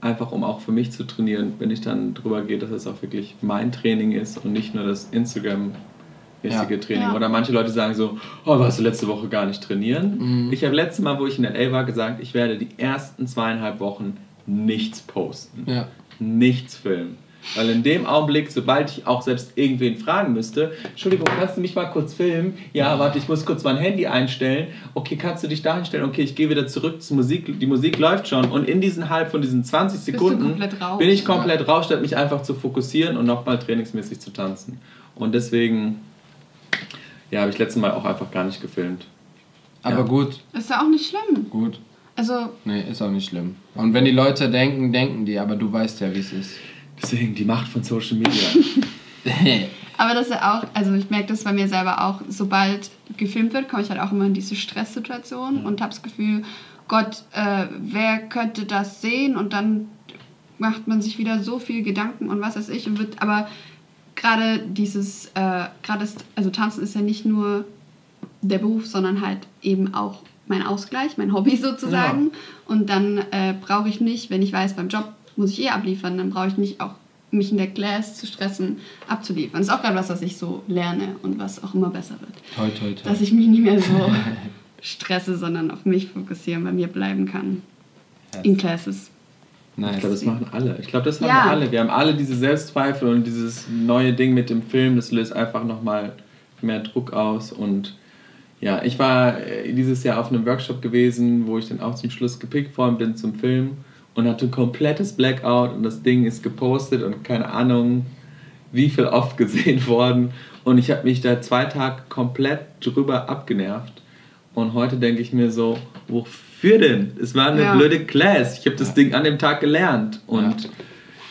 einfach um auch für mich zu trainieren, wenn ich dann drüber gehe, dass es auch wirklich mein Training ist und nicht nur das Instagram mäßige ja. Training. Ja. Oder manche Leute sagen so, oh, warst du letzte Woche gar nicht trainieren? Mhm. Ich habe letztes Mal, wo ich in LA war, gesagt, ich werde die ersten zweieinhalb Wochen nichts posten. Ja. Nichts filmen. Weil in dem Augenblick, sobald ich auch selbst irgendwen fragen müsste, Entschuldigung, kannst du mich mal kurz filmen? Ja, warte, ich muss kurz mein Handy einstellen. Okay, kannst du dich da hinstellen? Okay, ich gehe wieder zurück zur Musik. Die Musik läuft schon. Und in diesen halb von diesen 20 Sekunden bin ich komplett raus, statt mich einfach zu fokussieren und nochmal trainingsmäßig zu tanzen. Und deswegen, ja, habe ich letztes Mal auch einfach gar nicht gefilmt. Aber ja. gut. Ist ja auch nicht schlimm. Gut. Also. Nee, ist auch nicht schlimm. Und wenn die Leute denken, denken die, aber du weißt ja, wie es ist. Deswegen die Macht von Social Media. [laughs] Aber das ist ja auch, also ich merke das bei mir selber auch, sobald gefilmt wird, komme ich halt auch immer in diese Stresssituation mhm. und habe das Gefühl, Gott, äh, wer könnte das sehen? Und dann macht man sich wieder so viel Gedanken und was weiß ich und wird, aber gerade dieses, äh, gerade also Tanzen ist ja nicht nur der Beruf, sondern halt eben auch mein Ausgleich, mein Hobby [laughs] sozusagen. Ja. Und dann äh, brauche ich nicht, wenn ich weiß, beim Job muss ich eh abliefern, dann brauche ich nicht auch mich in der Class zu stressen, abzuliefern. Das ist auch gerade was, was ich so lerne und was auch immer besser wird. Toll, toll, toll. Dass ich mich nicht mehr so [laughs] stresse, sondern auf mich fokussieren, bei mir bleiben kann. Yes. In Classes. Nice. Ich glaube, das machen alle. Ich glaube, das haben ja. wir alle. Wir haben alle diese Selbstzweifel und dieses neue Ding mit dem Film, das löst einfach nochmal mehr Druck aus. Und ja, ich war äh, dieses Jahr auf einem Workshop gewesen, wo ich dann auch zum Schluss gepickt worden bin zum Film und hatte ein komplettes Blackout und das Ding ist gepostet und keine Ahnung, wie viel oft [laughs] gesehen worden. Und ich habe mich da zwei Tage komplett drüber abgenervt. Und heute denke ich mir so, wofür denn? Es war eine ja. blöde Class. Ich habe das ja. Ding an dem Tag gelernt. Und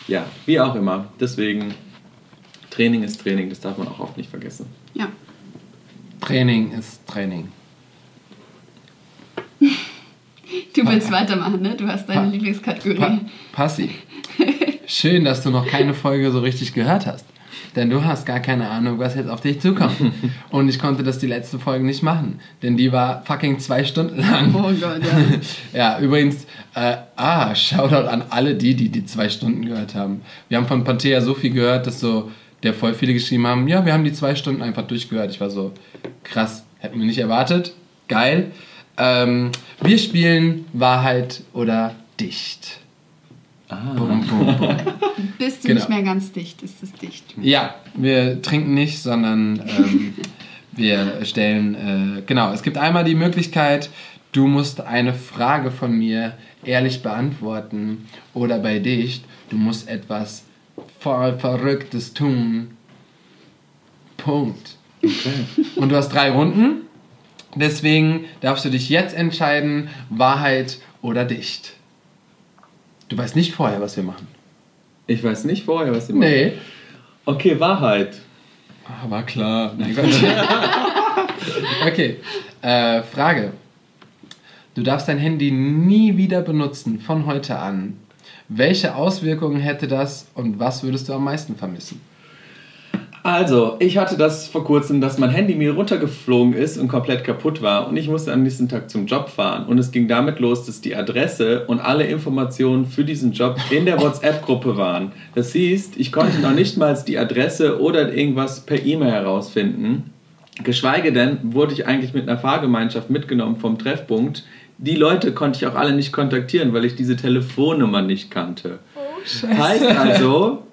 ja. ja, wie auch immer. Deswegen, Training ist Training, das darf man auch oft nicht vergessen. Ja. Training ist Training. [laughs] Du willst weitermachen, ne? Du hast deine pa Lieblingskategorie. Pa Passi. Schön, dass du noch keine Folge so richtig gehört hast. Denn du hast gar keine Ahnung, was jetzt auf dich zukommt. [laughs] Und ich konnte das die letzte Folge nicht machen. Denn die war fucking zwei Stunden lang. Oh Gott, ja. [laughs] ja, übrigens, äh, ah, Shoutout an alle die, die die zwei Stunden gehört haben. Wir haben von Panthea so viel gehört, dass so der voll viele geschrieben haben, ja, wir haben die zwei Stunden einfach durchgehört. Ich war so, krass, hätten wir nicht erwartet. Geil. Ähm, wir spielen Wahrheit oder Dicht. Ah. Bum, bum, bum. [laughs] Bist du genau. nicht mehr ganz dicht, ist es dicht. Ja, wir trinken nicht, sondern ähm, wir stellen, äh, genau, es gibt einmal die Möglichkeit, du musst eine Frage von mir ehrlich beantworten oder bei Dicht, du musst etwas voll Verrücktes tun. Punkt. Okay. Und du hast drei Runden. Deswegen darfst du dich jetzt entscheiden, Wahrheit oder Dicht. Du weißt nicht vorher, was wir machen. Ich weiß nicht vorher, was wir machen. Nee. Okay, Wahrheit. Ah, war klar. [laughs] okay. Äh, Frage. Du darfst dein Handy nie wieder benutzen von heute an. Welche Auswirkungen hätte das und was würdest du am meisten vermissen? Also, ich hatte das vor kurzem, dass mein Handy mir runtergeflogen ist und komplett kaputt war und ich musste am nächsten Tag zum Job fahren. Und es ging damit los, dass die Adresse und alle Informationen für diesen Job in der WhatsApp-Gruppe waren. Das hieß, ich konnte noch nicht mal die Adresse oder irgendwas per E-Mail herausfinden. Geschweige denn wurde ich eigentlich mit einer Fahrgemeinschaft mitgenommen vom Treffpunkt. Die Leute konnte ich auch alle nicht kontaktieren, weil ich diese Telefonnummer nicht kannte. Oh, Scheiße. Heißt also,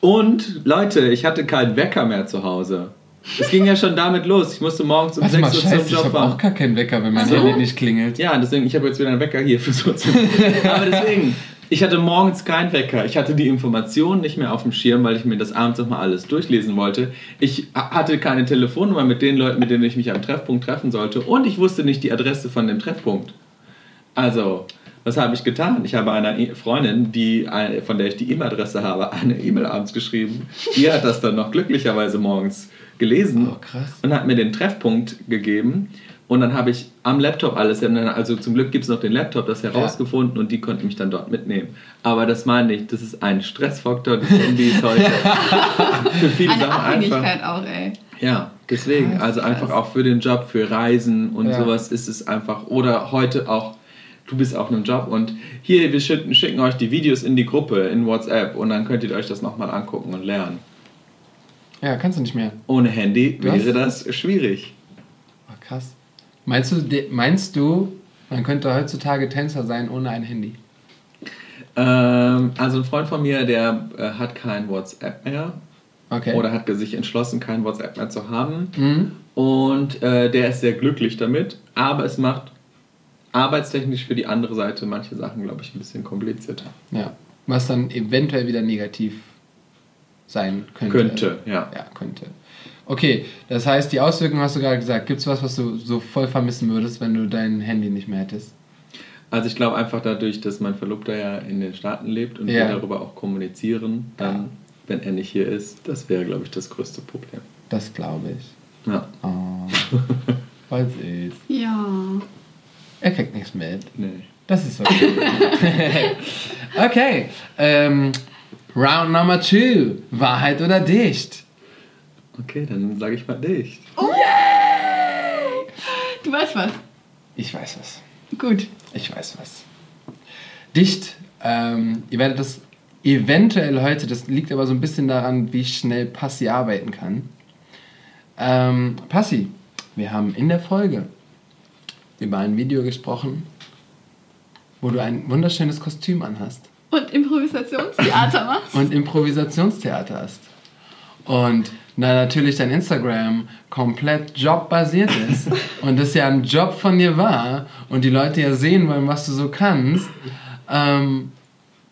und Leute, ich hatte keinen Wecker mehr zu Hause. Es ging ja schon damit los. Ich musste morgens um Warte 6 Uhr zum Job ich fahren. Ich habe auch gar keinen Wecker, wenn mein so? Handy nicht klingelt. Ja, deswegen, ich habe jetzt wieder einen Wecker hier für so Aber deswegen, ich hatte morgens keinen Wecker. Ich hatte die Informationen nicht mehr auf dem Schirm, weil ich mir das abends nochmal alles durchlesen wollte. Ich hatte keine Telefonnummer mit den Leuten, mit denen ich mich am Treffpunkt treffen sollte. Und ich wusste nicht die Adresse von dem Treffpunkt. Also, was habe ich getan? Ich habe einer e- Freundin, die, von der ich die E-Mail-Adresse habe, eine E-Mail abends geschrieben. Die hat das dann noch glücklicherweise morgens gelesen oh, und hat mir den Treffpunkt gegeben. Und dann habe ich am Laptop alles, also zum Glück gibt es noch den Laptop, das herausgefunden ja. und die konnten mich dann dort mitnehmen. Aber das meine ich, das ist ein Stressfaktor des Handys heute. [laughs] für viele Eine Sachen Abhängigkeit einfach. auch, ey. Ja, deswegen, also einfach auch für den Job, für Reisen und ja. sowas ist es einfach. Oder heute auch du bist auf einem Job und hier, wir schicken, schicken euch die Videos in die Gruppe, in WhatsApp und dann könnt ihr euch das nochmal angucken und lernen. Ja, kannst du nicht mehr. Ohne Handy du wäre das schwierig. Oh, krass. Meinst du, meinst du, man könnte heutzutage Tänzer sein ohne ein Handy? Ähm, also ein Freund von mir, der äh, hat kein WhatsApp mehr. Okay. Oder hat sich entschlossen, kein WhatsApp mehr zu haben. Mhm. Und äh, der ist sehr glücklich damit. Aber es macht arbeitstechnisch für die andere Seite manche Sachen, glaube ich, ein bisschen komplizierter. Ja, was dann eventuell wieder negativ sein könnte. Könnte, ja. Ja, könnte. Okay, das heißt, die Auswirkungen hast du gerade gesagt. Gibt es was, was du so voll vermissen würdest, wenn du dein Handy nicht mehr hättest? Also ich glaube einfach dadurch, dass mein Verlobter ja in den Staaten lebt und ja. wir darüber auch kommunizieren, dann, ja. wenn er nicht hier ist, das wäre, glaube ich, das größte Problem. Das glaube ich. Ja. Oh, voll süß. Ja. Er kriegt nichts mit. Nee. Das ist okay. [laughs] okay. Ähm, round number two. Wahrheit oder dicht? Okay, dann sage ich mal dicht. Oh. Yay! Du weißt was. Ich weiß was. Gut. Ich weiß was. Dicht. Ähm, ihr werdet das eventuell heute, das liegt aber so ein bisschen daran, wie schnell Passi arbeiten kann. Ähm, Passi, wir haben in der Folge über ein Video gesprochen, wo du ein wunderschönes Kostüm anhast. Und Improvisationstheater [laughs] machst. Und Improvisationstheater hast. Und da natürlich dein Instagram komplett jobbasiert ist [laughs] und das ja ein Job von dir war und die Leute ja sehen wollen, was du so kannst, ähm,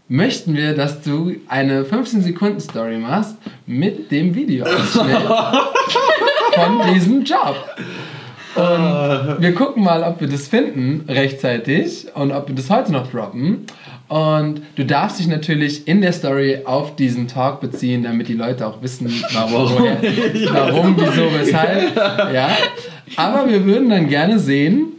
möchten wir, dass du eine 15-Sekunden-Story machst mit dem Video [laughs] von diesem Job. Und wir gucken mal, ob wir das finden rechtzeitig und ob wir das heute noch droppen. Und du darfst dich natürlich in der Story auf diesen Talk beziehen, damit die Leute auch wissen, warum, woher, [laughs] warum wieso, weshalb. Ja. Aber wir würden dann gerne sehen,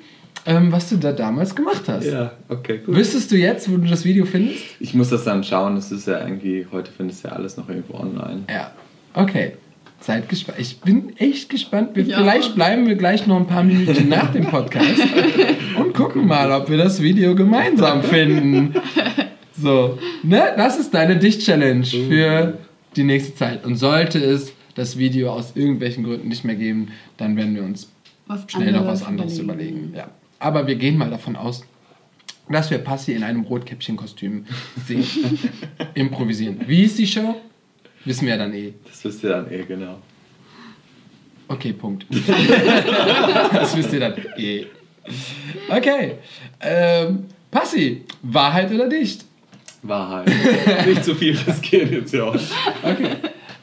ähm, was du da damals gemacht hast. Ja, okay, gut. Wüsstest du jetzt, wo du das Video findest? Ich muss das dann schauen, das ist ja irgendwie, heute findest du ja alles noch irgendwo online. Ja. Okay. Seid gespannt. Ich bin echt gespannt. Wir, Ja. Vielleicht bleiben wir gleich noch ein paar Minuten nach dem Podcast [laughs] und gucken mal, ob wir das Video gemeinsam finden. So, ne? Das ist deine Dicht-Challenge für die nächste Zeit. Und sollte es das Video aus irgendwelchen Gründen nicht mehr geben, dann werden wir uns Was schnell noch was anderes überlegen. Ja. Aber wir gehen mal davon aus, dass wir Passi in einem Rotkäppchenkostüm sehen. [laughs] Improvisieren. Wie ist die Show? Wissen wir ja dann eh. Das wisst ihr dann eh, genau. Okay, Punkt. das wisst ihr dann eh. Okay. Ähm, Passi, Wahrheit oder dicht? Wahrheit. Nicht zu viel riskieren jetzt ja auch. Okay.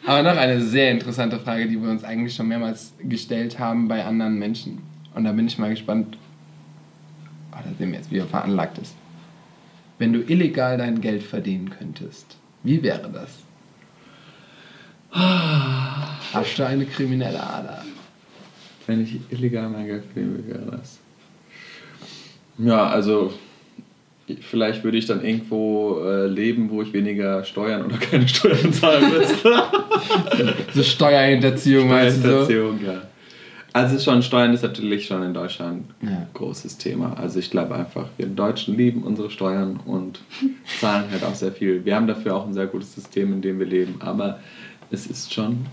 Aber noch eine sehr interessante Frage, die wir uns eigentlich schon mehrmals gestellt haben bei anderen Menschen. Und da bin ich mal gespannt, oh, da sehen wir jetzt, wie er veranlagt ist. Wenn du illegal dein Geld verdienen könntest, wie wäre das? Hast du eine kriminelle Ader? Wenn ich illegal mein Geld verdiene, wie wäre das? Ja, also vielleicht würde ich dann irgendwo äh, leben, wo ich weniger Steuern oder keine Steuern zahlen müsste. [laughs] So Steuerhinterziehung, du so? Steuerhinterziehung, ja. Also schon, Steuern ist natürlich schon in Deutschland ein Ja. großes Thema. Also ich glaube einfach, wir Deutschen lieben unsere Steuern und zahlen halt auch sehr viel. Wir haben dafür auch ein sehr gutes System, in dem wir leben, aber es ist schon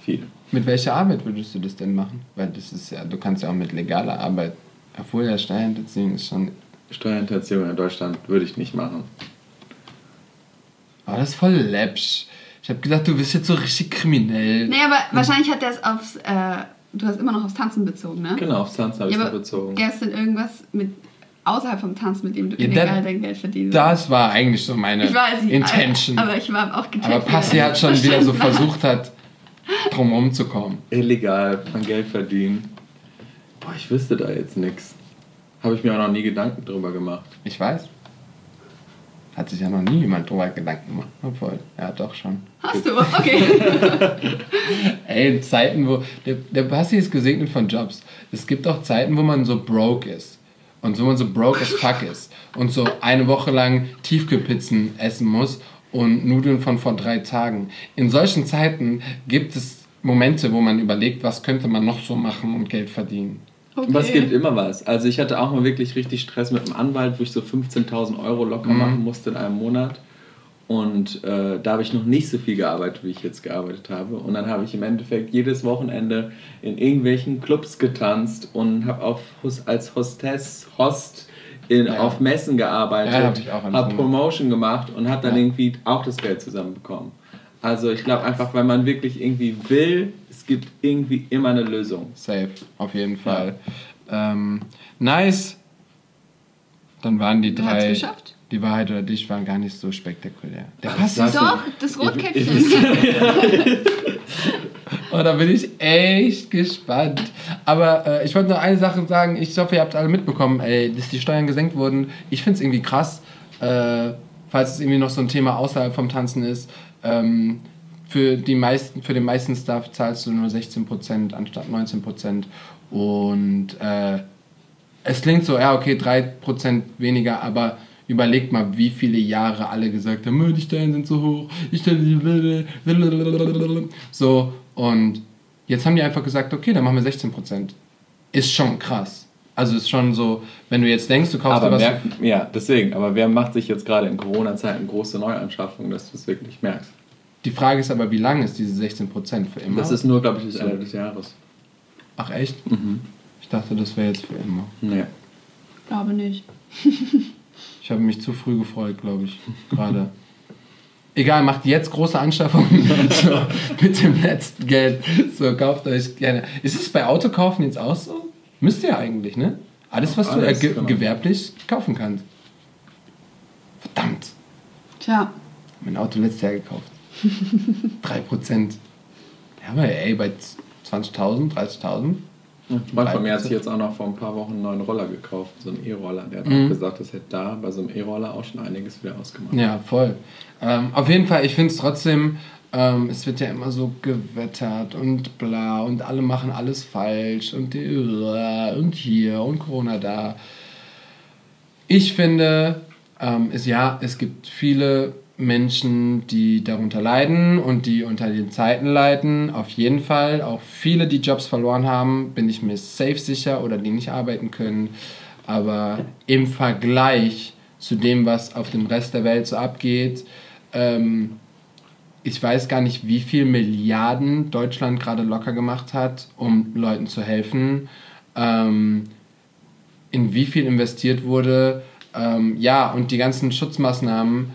viel. Mit welcher Arbeit würdest du das denn machen? Weil das ist ja, du kannst ja auch mit legaler Arbeit, obwohl ja Steuerhinterziehung ist schon. Steuerhinterziehung in Deutschland würde ich nicht machen. Aber das ist voll läppsch. Ich habe gedacht, du bist jetzt so richtig kriminell. Nee, aber wahrscheinlich hat der es aufs. Äh, du hast immer noch aufs Tanzen bezogen, ne? Genau, aufs Tanzen habe ich Ja, es aber bezogen. gäbe es denn irgendwas mit außerhalb vom Tanzen, mit dem du Ja, illegal dein Geld verdienst? Das war eigentlich so meine ich weiß nicht, Intention. Aber, aber ich war auch getaggt. Aber Passi hat schon wieder so versucht hat, drumherum zu kommen. Illegal mein Geld verdienen. Boah, ich wüsste da jetzt nichts. Habe ich mir auch noch nie Gedanken drüber gemacht. Ich weiß. Hat sich ja noch nie jemand drüber Gedanken gemacht. Obwohl, ja doch schon. Hast du? Okay. [laughs] Ey, Zeiten, wo. Der, der Basti ist gesegnet von Jobs. Es gibt auch Zeiten, wo man so broke ist. Und wo man so broke as fuck ist. Und so eine Woche lang Tiefkühlpizzen essen muss und Nudeln von vor drei Tagen. In solchen Zeiten gibt es Momente, wo man überlegt, was könnte man noch so machen und Geld verdienen. okay. Aber es gibt immer was. Also ich hatte auch mal wirklich richtig Stress mit einem Anwalt, wo ich so 15.000 Euro locker Mhm. machen musste in einem Monat. Und äh, da habe ich noch nicht so viel gearbeitet, wie ich jetzt gearbeitet habe. Und dann habe ich im Endeffekt jedes Wochenende in irgendwelchen Clubs getanzt und habe als Hostess, Host in, Ja. auf Messen gearbeitet, Ja, hab ich auch alles habe gemacht. Promotion gemacht und habe dann Ja. irgendwie auch das Geld zusammenbekommen. Also ich glaube einfach, wenn man wirklich irgendwie will, es gibt irgendwie immer eine Lösung. Safe, auf jeden Fall. Ähm, nice. Dann waren die Wer hat's drei. geschafft? Die Wahrheit oder dich waren gar nicht so spektakulär. Der Ach, Passi das- Doch, das Rotkäppchen. [laughs] Oh, da bin ich echt gespannt. Aber äh, ich wollte noch eine Sache sagen. Ich hoffe, ihr habt alle mitbekommen, ey, dass die Steuern gesenkt wurden. Ich finde es irgendwie krass, äh, falls es irgendwie noch so ein Thema außerhalb vom Tanzen ist. Ähm, für, die meisten, für den meisten Stuff zahlst du nur 16% anstatt 19%. Und äh, es klingt so, ja, okay, 3% weniger, aber überlegt mal, wie viele Jahre alle gesagt haben, "Oh, die Steuern sind so hoch, die Steuern so und jetzt haben die einfach gesagt, okay, dann machen wir 16%. Ist schon krass. Also es ist schon so, wenn du jetzt denkst, du kaufst aber dir was. merk, ja, deswegen. Aber wer macht sich jetzt gerade in Corona-Zeiten große Neuanschaffungen, dass du es wirklich merkst? Die Frage ist aber, wie lang ist diese 16% für immer? Das ist nur, glaube ich, bis Ende des Jahres. Ach echt? Mhm. Ich dachte, das wäre jetzt für immer. Nee. Glaube nicht. [laughs] Ich habe mich zu früh gefreut, glaube ich, gerade. [laughs] Egal, macht jetzt große Anschaffungen [laughs] so, mit dem letzten Geld. So, kauft euch gerne. Ist es bei Autokaufen jetzt auch so? Müsst ihr eigentlich, ne? Alles, was Alles, du äh, ge genau. gewerblich kaufen kannst. Verdammt. Tja, Mein Auto letztes Jahr gekauft. [laughs] 3%. Ja, aber ey, bei 20.000, 30.000. Freund von mir hat sich jetzt auch noch vor ein paar Wochen einen neuen Roller gekauft, so einen E-Roller. Der hat Mhm. auch gesagt, das hätte da bei so einem E-Roller auch schon einiges wieder ausgemacht. Ja, voll. Ähm, auf jeden Fall, ich finde es trotzdem, ähm, es wird ja immer so gewettert und bla und alle machen alles falsch und, die, und hier und Corona da. Ich finde, ähm, es, ja, es gibt viele Menschen, die darunter leiden und die unter den Zeiten leiden. Auf jeden Fall. Auch viele, die Jobs verloren haben, bin ich mir safe sicher oder die nicht arbeiten können. Aber im Vergleich zu dem, was auf dem Rest der Welt so abgeht, ähm, ich weiß gar nicht, wie viel Milliarden Deutschland gerade locker gemacht hat, um Leuten zu helfen. Ähm, in wie viel investiert wurde. Ähm, ja, und die ganzen Schutzmaßnahmen.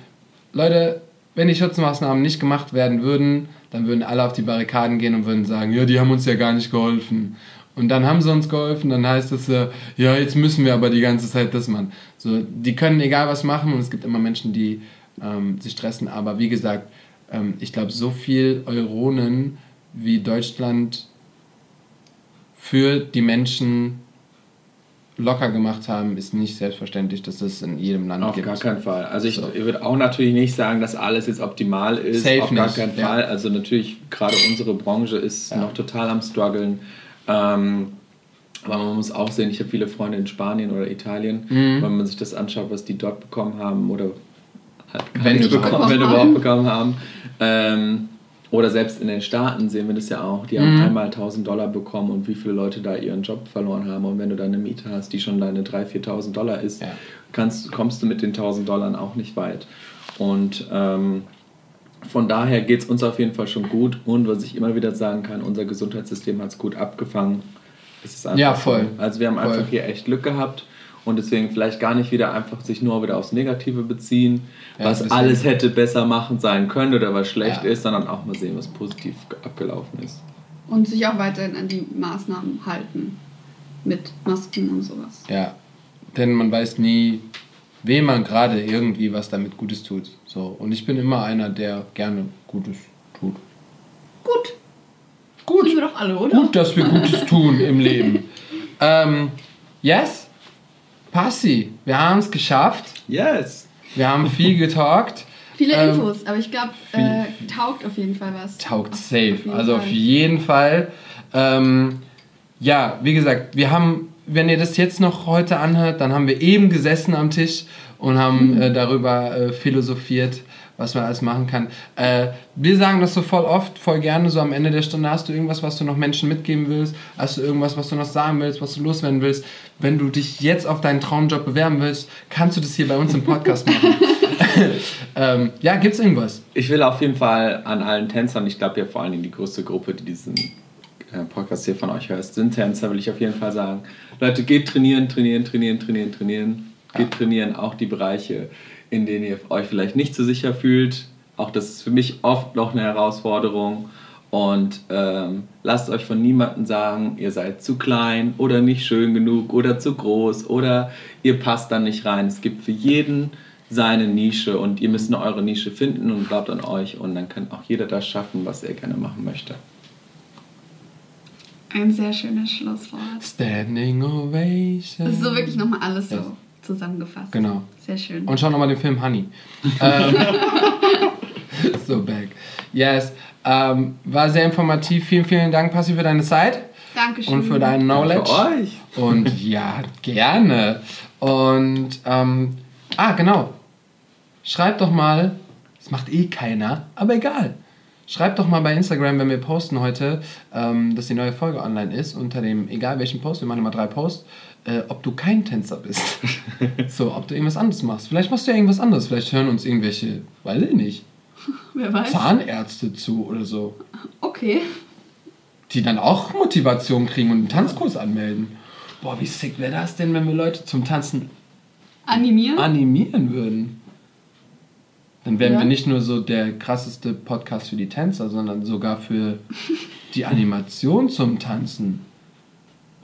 Leute, wenn die Schutzmaßnahmen nicht gemacht werden würden, dann würden alle auf die Barrikaden gehen und würden sagen, ja, die haben uns ja gar nicht geholfen. Und dann haben sie uns geholfen, dann heißt es, äh, ja, jetzt müssen wir aber die ganze Zeit das machen. So, die können egal was machen und es gibt immer Menschen, die ähm, sich stressen. Aber wie gesagt, ähm, ich glaube, so viel Euronen wie Deutschland für die Menschen locker gemacht haben, ist nicht selbstverständlich, dass es in jedem Land Auf gibt. gar keinen Fall. Also ich, So. würde auch natürlich nicht sagen, dass alles jetzt optimal ist. Safe Auf gar nicht, keinen ja. Fall. Also natürlich, gerade unsere Branche ist Ja. noch total am struggeln. Ähm, aber man muss auch sehen, ich habe viele Freunde in Spanien oder Italien. Mhm. Wenn man sich das anschaut, was die dort bekommen haben oder halt Wenn bekommen, wenn überhaupt bekommen haben. Ähm, oder selbst in den Staaten sehen wir das ja auch. Die haben Mhm. einmal 1000 Dollar bekommen und wie viele Leute da ihren Job verloren haben. Und wenn du da eine Miete hast, die schon deine 3.000, 4.000 Dollar ist, Ja. kannst, kommst du mit den 1000 Dollar auch nicht weit. Und ähm, von daher geht es uns auf jeden Fall schon gut. Und was ich immer wieder sagen kann, unser Gesundheitssystem hat es gut abgefangen. Es ist einfach Ja, voll. So. Also wir haben Voll. einfach hier echt Glück gehabt. Und deswegen vielleicht gar nicht wieder einfach sich nur wieder aufs Negative beziehen, Ja, was alles hätte besser machen sein können oder was schlecht Ja. ist, sondern auch mal sehen, was positiv ge- abgelaufen ist. und sich auch weiterhin an die Maßnahmen halten. Mit Masken und sowas. Ja, denn man weiß nie, wem man gerade irgendwie was damit Gutes tut. So. Und ich bin immer einer, der gerne Gutes tut. Gut. Gut. Sind wir doch alle, oder? Gut, dass wir Gutes tun im Leben. [laughs] Ähm, yes? Passi, wir haben es geschafft. Yes! Wir haben viel [laughs] getalkt. Viele Ähm, Infos, aber ich glaube, äh, taugt auf jeden Fall was. Taugt safe. Auf also auf jeden Fall. Ähm, ja, wie gesagt, wir haben, wenn ihr das jetzt noch heute anhört, dann haben wir eben gesessen am Tisch und haben äh, darüber äh, philosophiert, was man alles machen kann. Äh, wir sagen das so voll oft, voll gerne, so am Ende der Stunde hast du irgendwas, was du noch Menschen mitgeben willst, hast du irgendwas, was du noch sagen willst, was du loswerden willst. Wenn du dich jetzt auf deinen Traumjob bewerben willst, kannst du das hier bei uns im Podcast machen. [laughs] ähm, ja, gibt's irgendwas? Ich will auf jeden Fall an allen Tänzern, ich glaube ja vor allen Dingen die größte Gruppe, die diesen äh, Podcast hier von euch hört, sind Tänzer, will ich auf jeden Fall sagen. Leute, geht trainieren, trainieren, trainieren, trainieren, trainieren. Geht trainieren, auch die Bereiche, in denen ihr euch vielleicht nicht so sicher fühlt. Auch das ist für mich oft noch eine Herausforderung. Und ähm, lasst euch von niemandem sagen, ihr seid zu klein oder nicht schön genug oder zu groß oder ihr passt da nicht rein. Es gibt für jeden seine Nische und ihr müsst nur eure Nische finden und glaubt an euch und dann kann auch jeder das schaffen, was er gerne machen möchte. Ein sehr schönes Schlusswort. Standing Ovation. Das ist so wirklich nochmal alles so Ja. Zusammengefasst. Genau. Sehr schön. Und schau nochmal den Film Honey. [laughs] ähm, [laughs] so back. Yes. Ähm, war sehr informativ. Vielen, vielen Dank, Passi, für deine Zeit Dankeschön. und für dein Knowledge. Für euch. Und [laughs] ja, gerne. Und, ähm, ah, genau. Schreibt doch mal, das macht eh keiner, aber egal. Schreibt doch mal bei Instagram, wenn wir posten heute, ähm, dass die neue Folge online ist, unter dem, egal welchen Post, wir machen immer drei Posts, äh, ob du kein Tänzer bist. [laughs] so, ob du irgendwas anderes machst. Vielleicht machst du ja irgendwas anderes. Vielleicht hören uns irgendwelche, weiß ich nicht, [laughs] Wer weiß. Zahnärzte zu oder so. Okay. Die dann auch Motivation kriegen und einen Tanzkurs anmelden. Boah, wie sick wäre das denn, wenn wir Leute zum Tanzen Animieren? animieren würden? Dann wären Ja. wir nicht nur so der krasseste Podcast für die Tänzer, sondern sogar für die Animation zum Tanzen.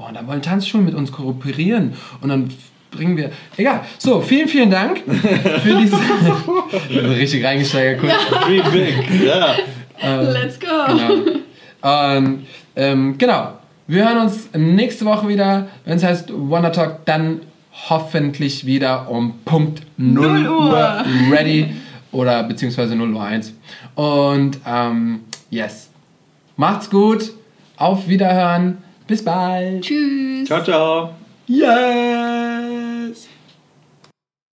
Boah, und da wollen Tanzschulen mit uns kooperieren und dann bringen wir. Egal. So, vielen, vielen Dank für [laughs] diese. Also richtig reingesteigert, kurz. Dream big. Ja. Let's go. Genau. Und, ähm, genau. Wir hören uns nächste Woche wieder, wenn es heißt Wonder Talk, dann hoffentlich wieder um Punkt 0 0 Uhr. Uhr ready oder beziehungsweise 0 Uhr 1. Und ähm, yes. Macht's gut. Auf Wiederhören. Bis bald. Tschüss. Ciao, ciao. Yeah.